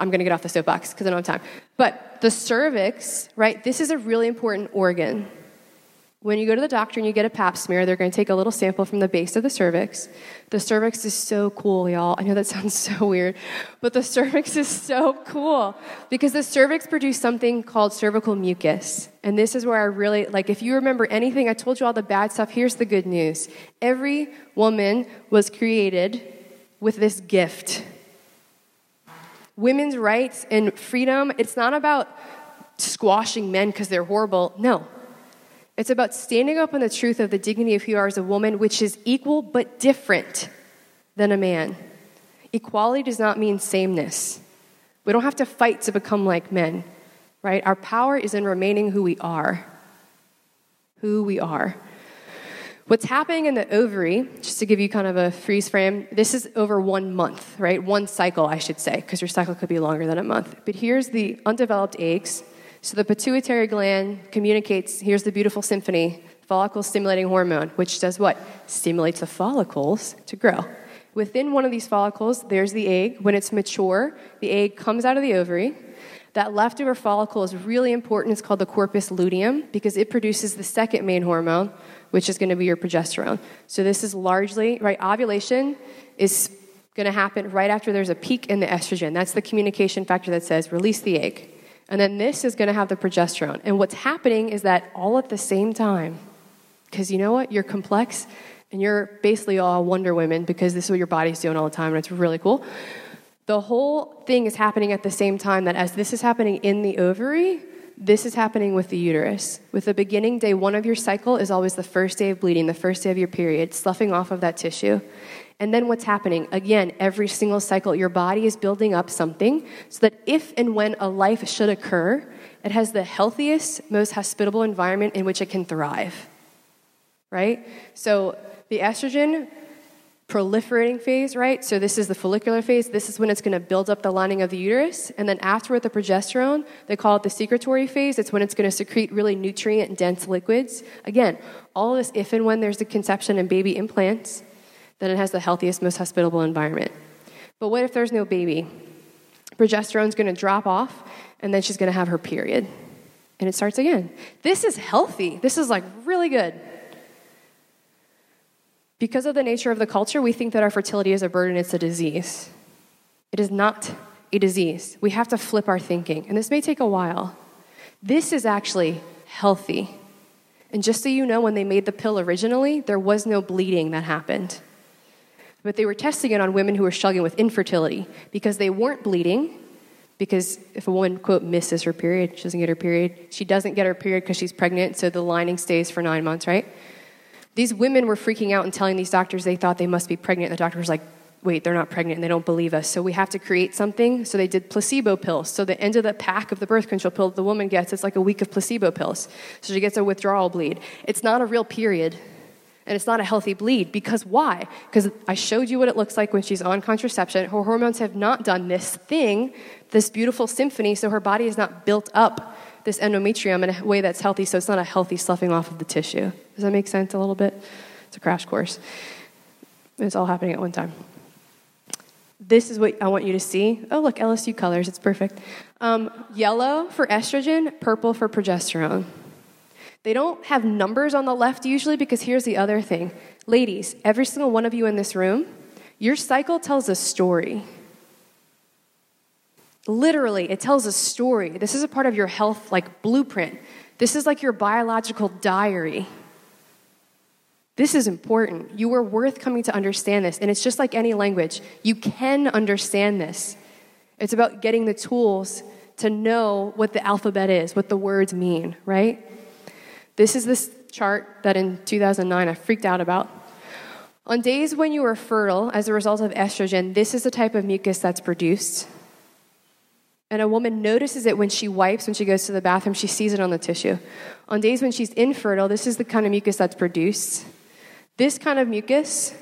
I'm going to get off the soapbox because I don't have time. But the cervix, right, this is a really important organ. When you go to the doctor and you get a pap smear, they're going to take a little sample from the base of the cervix. The cervix is so cool, y'all. I know that sounds so weird, but the cervix is so cool because the cervix produces something called cervical mucus. And this is where I really, like, if you remember anything, I told you all the bad stuff. Here's the good news every woman was created with this gift. Women's rights and freedom, it's not about squashing men because they're horrible. No, it's about standing up on the truth of the dignity of who you are as a woman, which is equal but different than a man. Equality does not mean sameness. We don't have to fight to become like men, right? Our power is in remaining who we are. Who we are. What's happening in the ovary, just to give you kind of a freeze frame, this is over one month, right? One cycle, I should say, because your cycle could be longer than a month. But here's the undeveloped eggs. So the pituitary gland communicates here's the beautiful symphony, follicle stimulating hormone, which does what? Stimulates the follicles to grow. Within one of these follicles, there's the egg. When it's mature, the egg comes out of the ovary. That leftover follicle is really important. It's called the corpus luteum because it produces the second main hormone, which is going to be your progesterone. So this is largely, right, ovulation is going to happen right after there's a peak in the estrogen. That's the communication factor that says release the egg. And then this is going to have the progesterone. And what's happening is that all at the same time, because you know what? You're complex and you're basically all Wonder Women because this is what your body's doing all the time and it's really cool. The whole thing is happening at the same time that as this is happening in the ovary, this is happening with the uterus. With the beginning, day one of your cycle is always the first day of bleeding, the first day of your period, sloughing off of that tissue. And then what's happening? Again, every single cycle, your body is building up something so that if and when a life should occur, it has the healthiest, most hospitable environment in which it can thrive. Right? So the estrogen proliferating phase, right? So this is the follicular phase. This is when it's going to build up the lining of the uterus. And then afterward, the progesterone, they call it the secretory phase. It's when it's going to secrete really nutrient dense liquids. Again, all this if and when there's the conception and baby implants then it has the healthiest, most hospitable environment. But what if there's no baby? Progesterone's to drop off, and then she's to have her period. And it starts again. This is healthy. This is like really good. Because of the nature of the culture, we think that our fertility is a burden, it's a disease. It is not a disease. We have to flip our thinking, and this may take a while. This is actually healthy. And just so you know, when they made the pill originally, there was no bleeding that happened. But they were testing it on women who were struggling with infertility because they weren't bleeding. Because if a woman, quote, misses her period, she doesn't get her period, she doesn't get her period because she's pregnant, so the lining stays for nine months, right? These women were freaking out and telling these doctors they thought they must be pregnant. The doctor was like, wait, they're not pregnant and they don't believe us. So we have to create something. So they did placebo pills. So the end of the pack of the birth control pill the woman gets, it's like a week of placebo pills. So she gets a withdrawal bleed. It's not a real period and it's not a healthy bleed. Because why? Because I showed you what it looks like when she's on contraception. Her hormones have not done this thing, this beautiful symphony, so her body has not built up this endometrium in a way that's healthy, so it's not a healthy sloughing off of the tissue. Does that make sense a little bit? It's a crash course. It's all happening at one time. This is what I want you to see. Oh, look, LSU colors, it's perfect. Um, yellow for estrogen, purple for progesterone. They don't have numbers on the left usually because here's the other thing. Ladies, every single one of you in this room, your cycle tells a story. Literally, it tells a story. This is a part of your health like blueprint. This is like your biological diary. This is important. You are worth coming to understand this. And it's just like any language. You can understand this. It's about getting the tools to know what the alphabet is, what the words mean, right? This is this chart that in 2009 I freaked out about. On days when you are fertile as a result of estrogen, this is the type of mucus that's produced. And a woman notices it when she wipes, when she goes to the bathroom, she sees it on the tissue. On days when she's infertile, this is the kind of mucus that's produced. This kind of mucus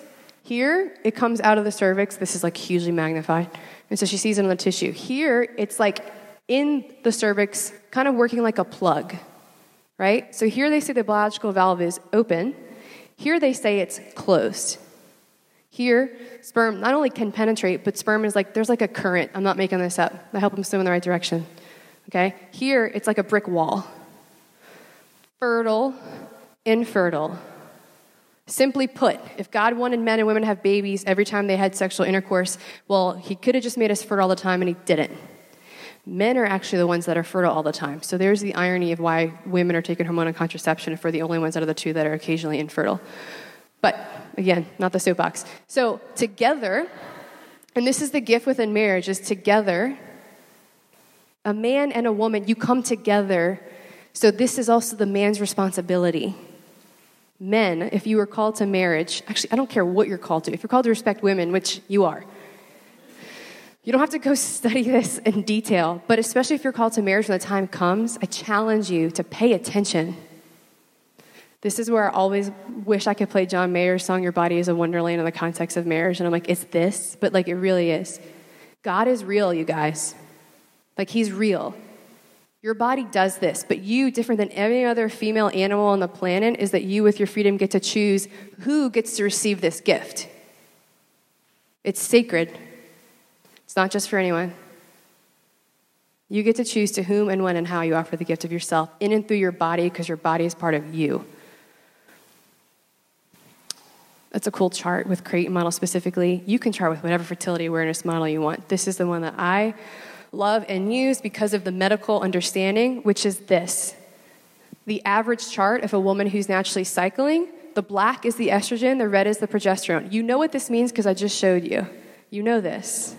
here, it comes out of the cervix. This is like hugely magnified. And so she sees it on the tissue. Here, it's like in the cervix, kind of working like a plug, right? So here they say the biological valve is open. Here they say it's closed. Here, sperm not only can penetrate, but sperm is like, there's like a current. I'm not making this up. I help them swim in the right direction. Okay? Here, it's like a brick wall. Fertile, infertile. Simply put, if God wanted men and women to have babies every time they had sexual intercourse, well, He could have just made us fertile all the time, and He didn't. Men are actually the ones that are fertile all the time. So there's the irony of why women are taking hormonal contraception if we're the only ones out of the two that are occasionally infertile. But again, not the soapbox. So together, and this is the gift within marriage, is together, a man and a woman, you come together. So this is also the man's responsibility. Men, if you are called to marriage, actually, I don't care what you're called to. If you're called to respect women, which you are, you don't have to go study this in detail, but especially if you're called to marriage when the time comes, I challenge you to pay attention this is where I always wish I could play John Mayer's song, Your Body is a Wonderland, in the context of marriage. And I'm like, it's this, but like it really is. God is real, you guys. Like, He's real. Your body does this, but you, different than any other female animal on the planet, is that you, with your freedom, get to choose who gets to receive this gift. It's sacred, it's not just for anyone. You get to choose to whom and when and how you offer the gift of yourself in and through your body because your body is part of you. That's a cool chart with Creighton model specifically. You can chart with whatever fertility awareness model you want. This is the one that I love and use because of the medical understanding, which is this. The average chart of a woman who's naturally cycling, the black is the estrogen, the red is the progesterone. You know what this means because I just showed you. You know this.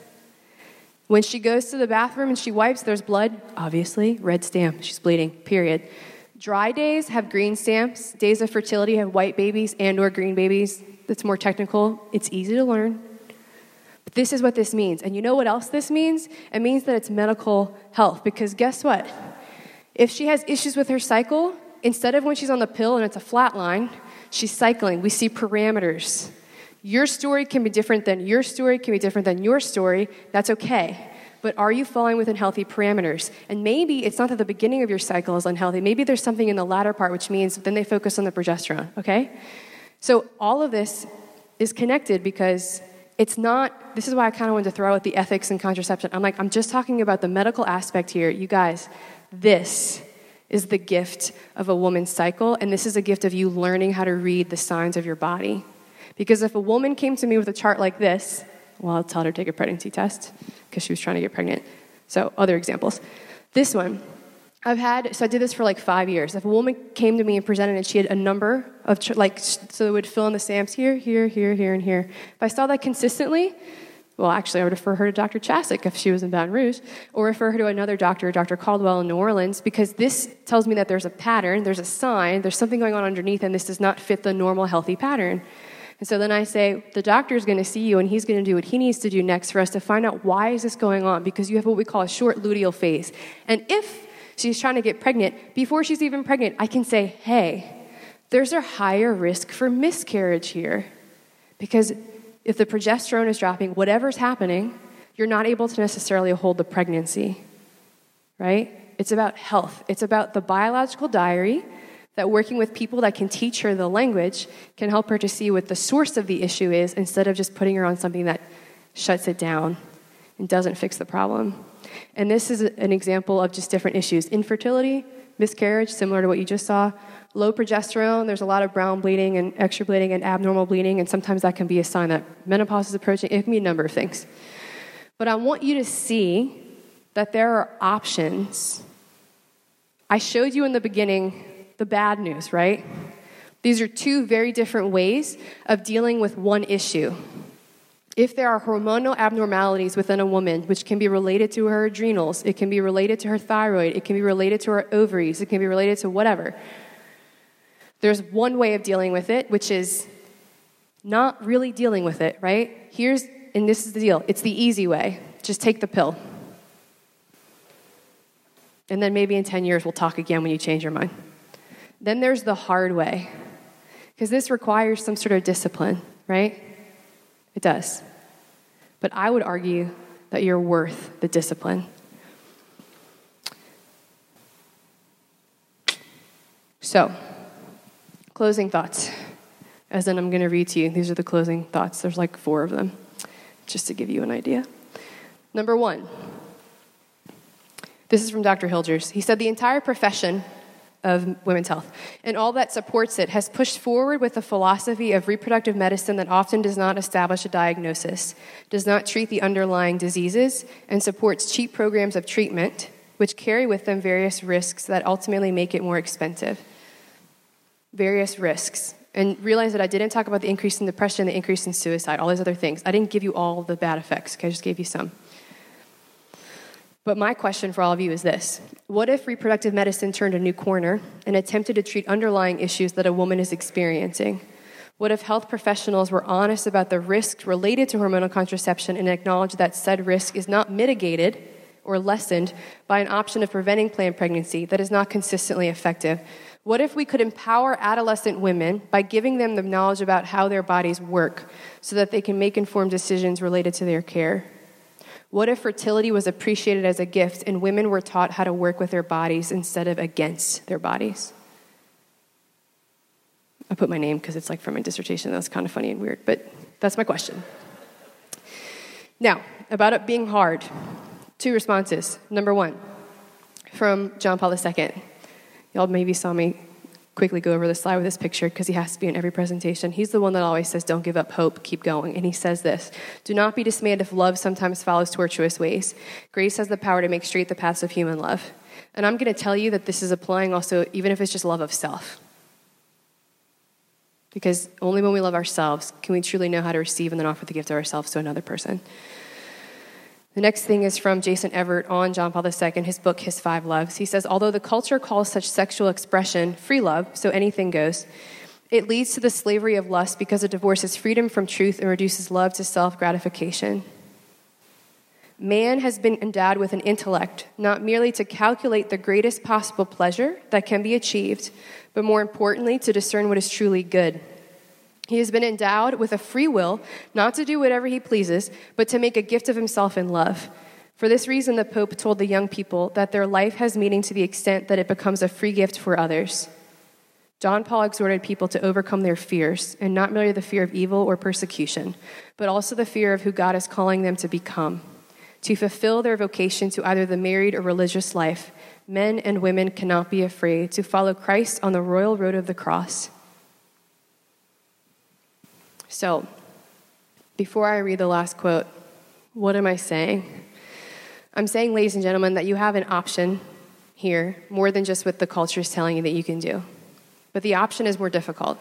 When she goes to the bathroom and she wipes, there's blood, obviously, red stamp, she's bleeding, period. Dry days have green stamps. Days of fertility have white babies and or green babies. That's more technical. It's easy to learn. But this is what this means. And you know what else this means? It means that it's medical health because guess what? If she has issues with her cycle, instead of when she's on the pill and it's a flat line, she's cycling. We see parameters. Your story can be different than your story, can be different than your story. That's okay but are you falling within healthy parameters? And maybe it's not that the beginning of your cycle is unhealthy. Maybe there's something in the latter part, which means then they focus on the progesterone, okay? So all of this is connected because it's not, this is why I kind of wanted to throw out the ethics and contraception. I'm like, I'm just talking about the medical aspect here. You guys, this is the gift of a woman's cycle, and this is a gift of you learning how to read the signs of your body. Because if a woman came to me with a chart like this, well, I'll tell her to take a pregnancy test because she was trying to get pregnant. So, other examples. This one, I've had, so I did this for like five years. If a woman came to me and presented and she had a number of, like, so it would fill in the stamps here, here, here, here, and here. If I saw that consistently, well, actually, I would refer her to Dr. Chasik if she was in Baton Rouge, or refer her to another doctor, Dr. Caldwell in New Orleans, because this tells me that there's a pattern, there's a sign, there's something going on underneath, and this does not fit the normal healthy pattern. And so then I say, the doctor is going to see you and he's going to do what he needs to do next for us to find out why is this going on because you have what we call a short luteal phase. And if she's trying to get pregnant, before she's even pregnant, I can say, hey, there's a higher risk for miscarriage here. Because if the progesterone is dropping, whatever's happening, you're not able to necessarily hold the pregnancy, right? It's about health. It's about the biological diary that working with people that can teach her the language can help her to see what the source of the issue is instead of just putting her on something that shuts it down and doesn't fix the problem. And this is an example of just different issues infertility, miscarriage, similar to what you just saw, low progesterone, there's a lot of brown bleeding and extra bleeding and abnormal bleeding, and sometimes that can be a sign that menopause is approaching. It can be a number of things. But I want you to see that there are options. I showed you in the beginning the bad news, right? These are two very different ways of dealing with one issue. If there are hormonal abnormalities within a woman, which can be related to her adrenals, it can be related to her thyroid, it can be related to her ovaries, it can be related to whatever, there's one way of dealing with it, which is not really dealing with it, right? Here's, and this is the deal it's the easy way. Just take the pill. And then maybe in 10 years, we'll talk again when you change your mind. Then there's the hard way, because this requires some sort of discipline, right? It does. But I would argue that you're worth the discipline. So, closing thoughts. As then I'm going to read to you. These are the closing thoughts. There's like four of them, just to give you an idea. Number one. This is from Dr. Hilgers. He said the entire profession of women's health and all that supports it has pushed forward with a philosophy of reproductive medicine that often does not establish a diagnosis, does not treat the underlying diseases, and supports cheap programs of treatment, which carry with them various risks that ultimately make it more expensive various risks and realize that I didn't talk about the increase in depression, the increase in suicide, all these other things. I didn't give you all the bad effects, okay? I just gave you some. But my question for all of you is this What if reproductive medicine turned a new corner and attempted to treat underlying issues that a woman is experiencing? What if health professionals were honest about the risks related to hormonal contraception and acknowledged that said risk is not mitigated or lessened by an option of preventing planned pregnancy that is not consistently effective? What if we could empower adolescent women by giving them the knowledge about how their bodies work so that they can make informed decisions related to their care? What if fertility was appreciated as a gift and women were taught how to work with their bodies instead of against their bodies? I put my name because it's like from my dissertation. That's kind of funny and weird, but that's my question. Now, about it being hard, two responses. Number one, from John Paul II. Y'all maybe saw me quickly go over the slide with this picture because he has to be in every presentation. He's the one that always says, Don't give up hope, keep going. And he says this Do not be dismayed if love sometimes follows tortuous ways. Grace has the power to make straight the paths of human love. And I'm going to tell you that this is applying also, even if it's just love of self. Because only when we love ourselves can we truly know how to receive and then offer the gift of ourselves to another person. The next thing is from Jason Evert on John Paul II, his book, His Five Loves. He says, Although the culture calls such sexual expression free love, so anything goes, it leads to the slavery of lust because it divorces freedom from truth and reduces love to self gratification. Man has been endowed with an intellect, not merely to calculate the greatest possible pleasure that can be achieved, but more importantly, to discern what is truly good. He has been endowed with a free will, not to do whatever he pleases, but to make a gift of himself in love. For this reason, the Pope told the young people that their life has meaning to the extent that it becomes a free gift for others. John Paul exhorted people to overcome their fears, and not merely the fear of evil or persecution, but also the fear of who God is calling them to become. To fulfill their vocation to either the married or religious life, men and women cannot be afraid to follow Christ on the royal road of the cross. So, before I read the last quote, what am I saying? I'm saying, ladies and gentlemen, that you have an option here more than just what the culture is telling you that you can do. But the option is more difficult.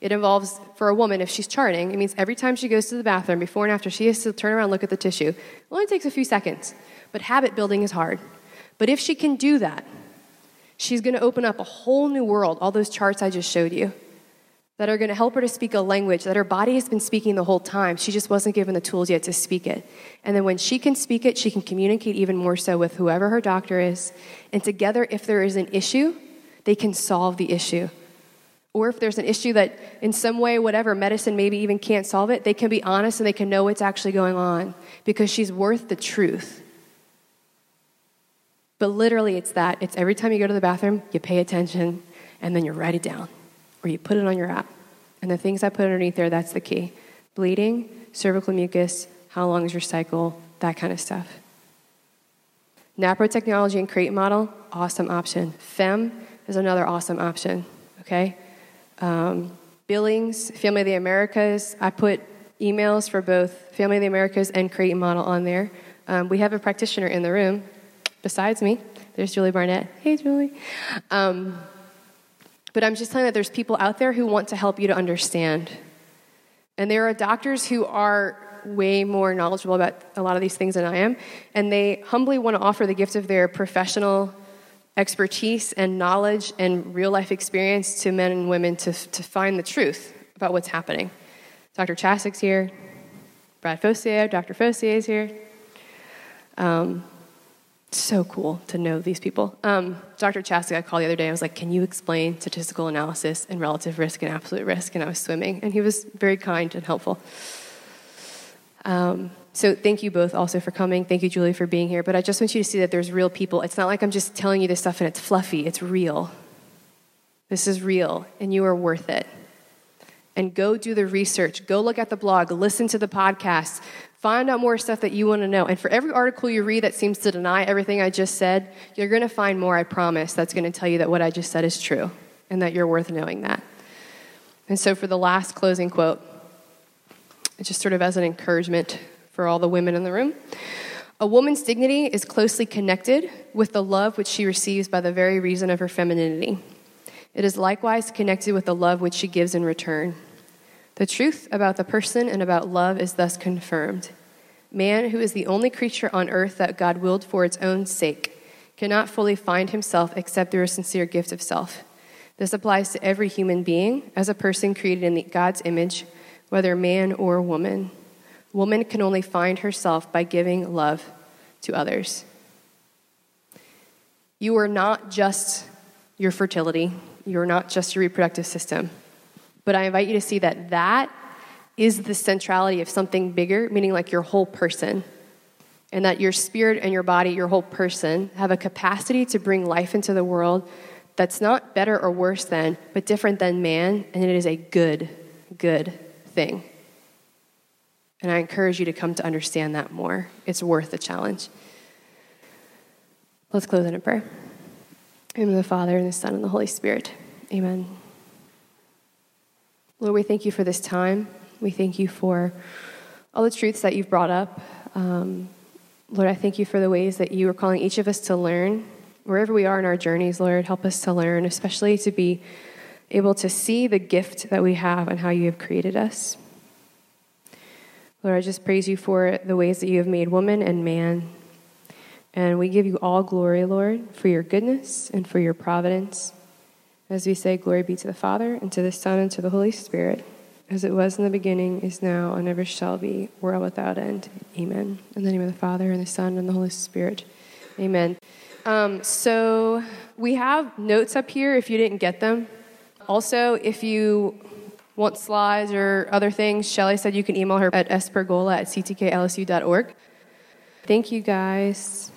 It involves, for a woman, if she's charting, it means every time she goes to the bathroom, before and after, she has to turn around and look at the tissue. It only takes a few seconds. But habit building is hard. But if she can do that, she's going to open up a whole new world, all those charts I just showed you that are going to help her to speak a language that her body has been speaking the whole time. She just wasn't given the tools yet to speak it. And then when she can speak it, she can communicate even more so with whoever her doctor is. And together, if there is an issue, they can solve the issue. Or if there's an issue that in some way, whatever, medicine maybe even can't solve it, they can be honest and they can know what's actually going on because she's worth the truth. But literally, it's that. It's every time you go to the bathroom, you pay attention and then you write it down or you put it on your app. And the things I put underneath there, that's the key bleeding, cervical mucus, how long is your cycle, that kind of stuff. NAPRO technology and Creighton Model, awesome option. FEMM is another awesome option, okay? Um, Billings, Family of the Americas, I put emails for both Family of the Americas and Creighton Model on there. Um, we have a practitioner in the room besides me. There's Julie Barnett. Hey, Julie. Um, but I'm just telling you that there's people out there who want to help you to understand. And there are doctors who are way more knowledgeable about a lot of these things than I am, and they humbly want to offer the gift of their professional expertise and knowledge and real life experience to men and women to, to find the truth about what's happening. Dr. Chassik's here, Brad Fossier, Dr. Fossier is here. Um, so cool to know these people. Um, Dr. Chastain, I called the other day. I was like, "Can you explain statistical analysis and relative risk and absolute risk?" And I was swimming, and he was very kind and helpful. Um, so thank you both also for coming. Thank you, Julie, for being here. But I just want you to see that there's real people. It's not like I'm just telling you this stuff and it's fluffy. It's real. This is real, and you are worth it. And go do the research. Go look at the blog. Listen to the podcast. Find out more stuff that you want to know. And for every article you read that seems to deny everything I just said, you're going to find more, I promise, that's going to tell you that what I just said is true and that you're worth knowing that. And so, for the last closing quote, just sort of as an encouragement for all the women in the room. A woman's dignity is closely connected with the love which she receives by the very reason of her femininity. It is likewise connected with the love which she gives in return. The truth about the person and about love is thus confirmed. Man, who is the only creature on earth that God willed for its own sake, cannot fully find himself except through a sincere gift of self. This applies to every human being as a person created in God's image whether man or woman. Woman can only find herself by giving love to others. You are not just your fertility, you are not just your reproductive system. But I invite you to see that that is the centrality of something bigger, meaning like your whole person. And that your spirit and your body, your whole person, have a capacity to bring life into the world that's not better or worse than, but different than man, and it is a good, good thing. And I encourage you to come to understand that more. It's worth the challenge. Let's close in a prayer. In the the Father, and the Son, and the Holy Spirit. Amen. Lord, we thank you for this time. We thank you for all the truths that you've brought up. Um, Lord, I thank you for the ways that you are calling each of us to learn. Wherever we are in our journeys, Lord, help us to learn, especially to be able to see the gift that we have and how you have created us. Lord, I just praise you for the ways that you have made woman and man. And we give you all glory, Lord, for your goodness and for your providence. As we say, Glory be to the Father, and to the Son, and to the Holy Spirit, as it was in the beginning, is now, and ever shall be, world without end. Amen. In the name of the Father, and the Son, and the Holy Spirit. Amen. Um, so we have notes up here if you didn't get them. Also, if you want slides or other things, Shelly said you can email her at espergola at ctklsu.org. Thank you, guys.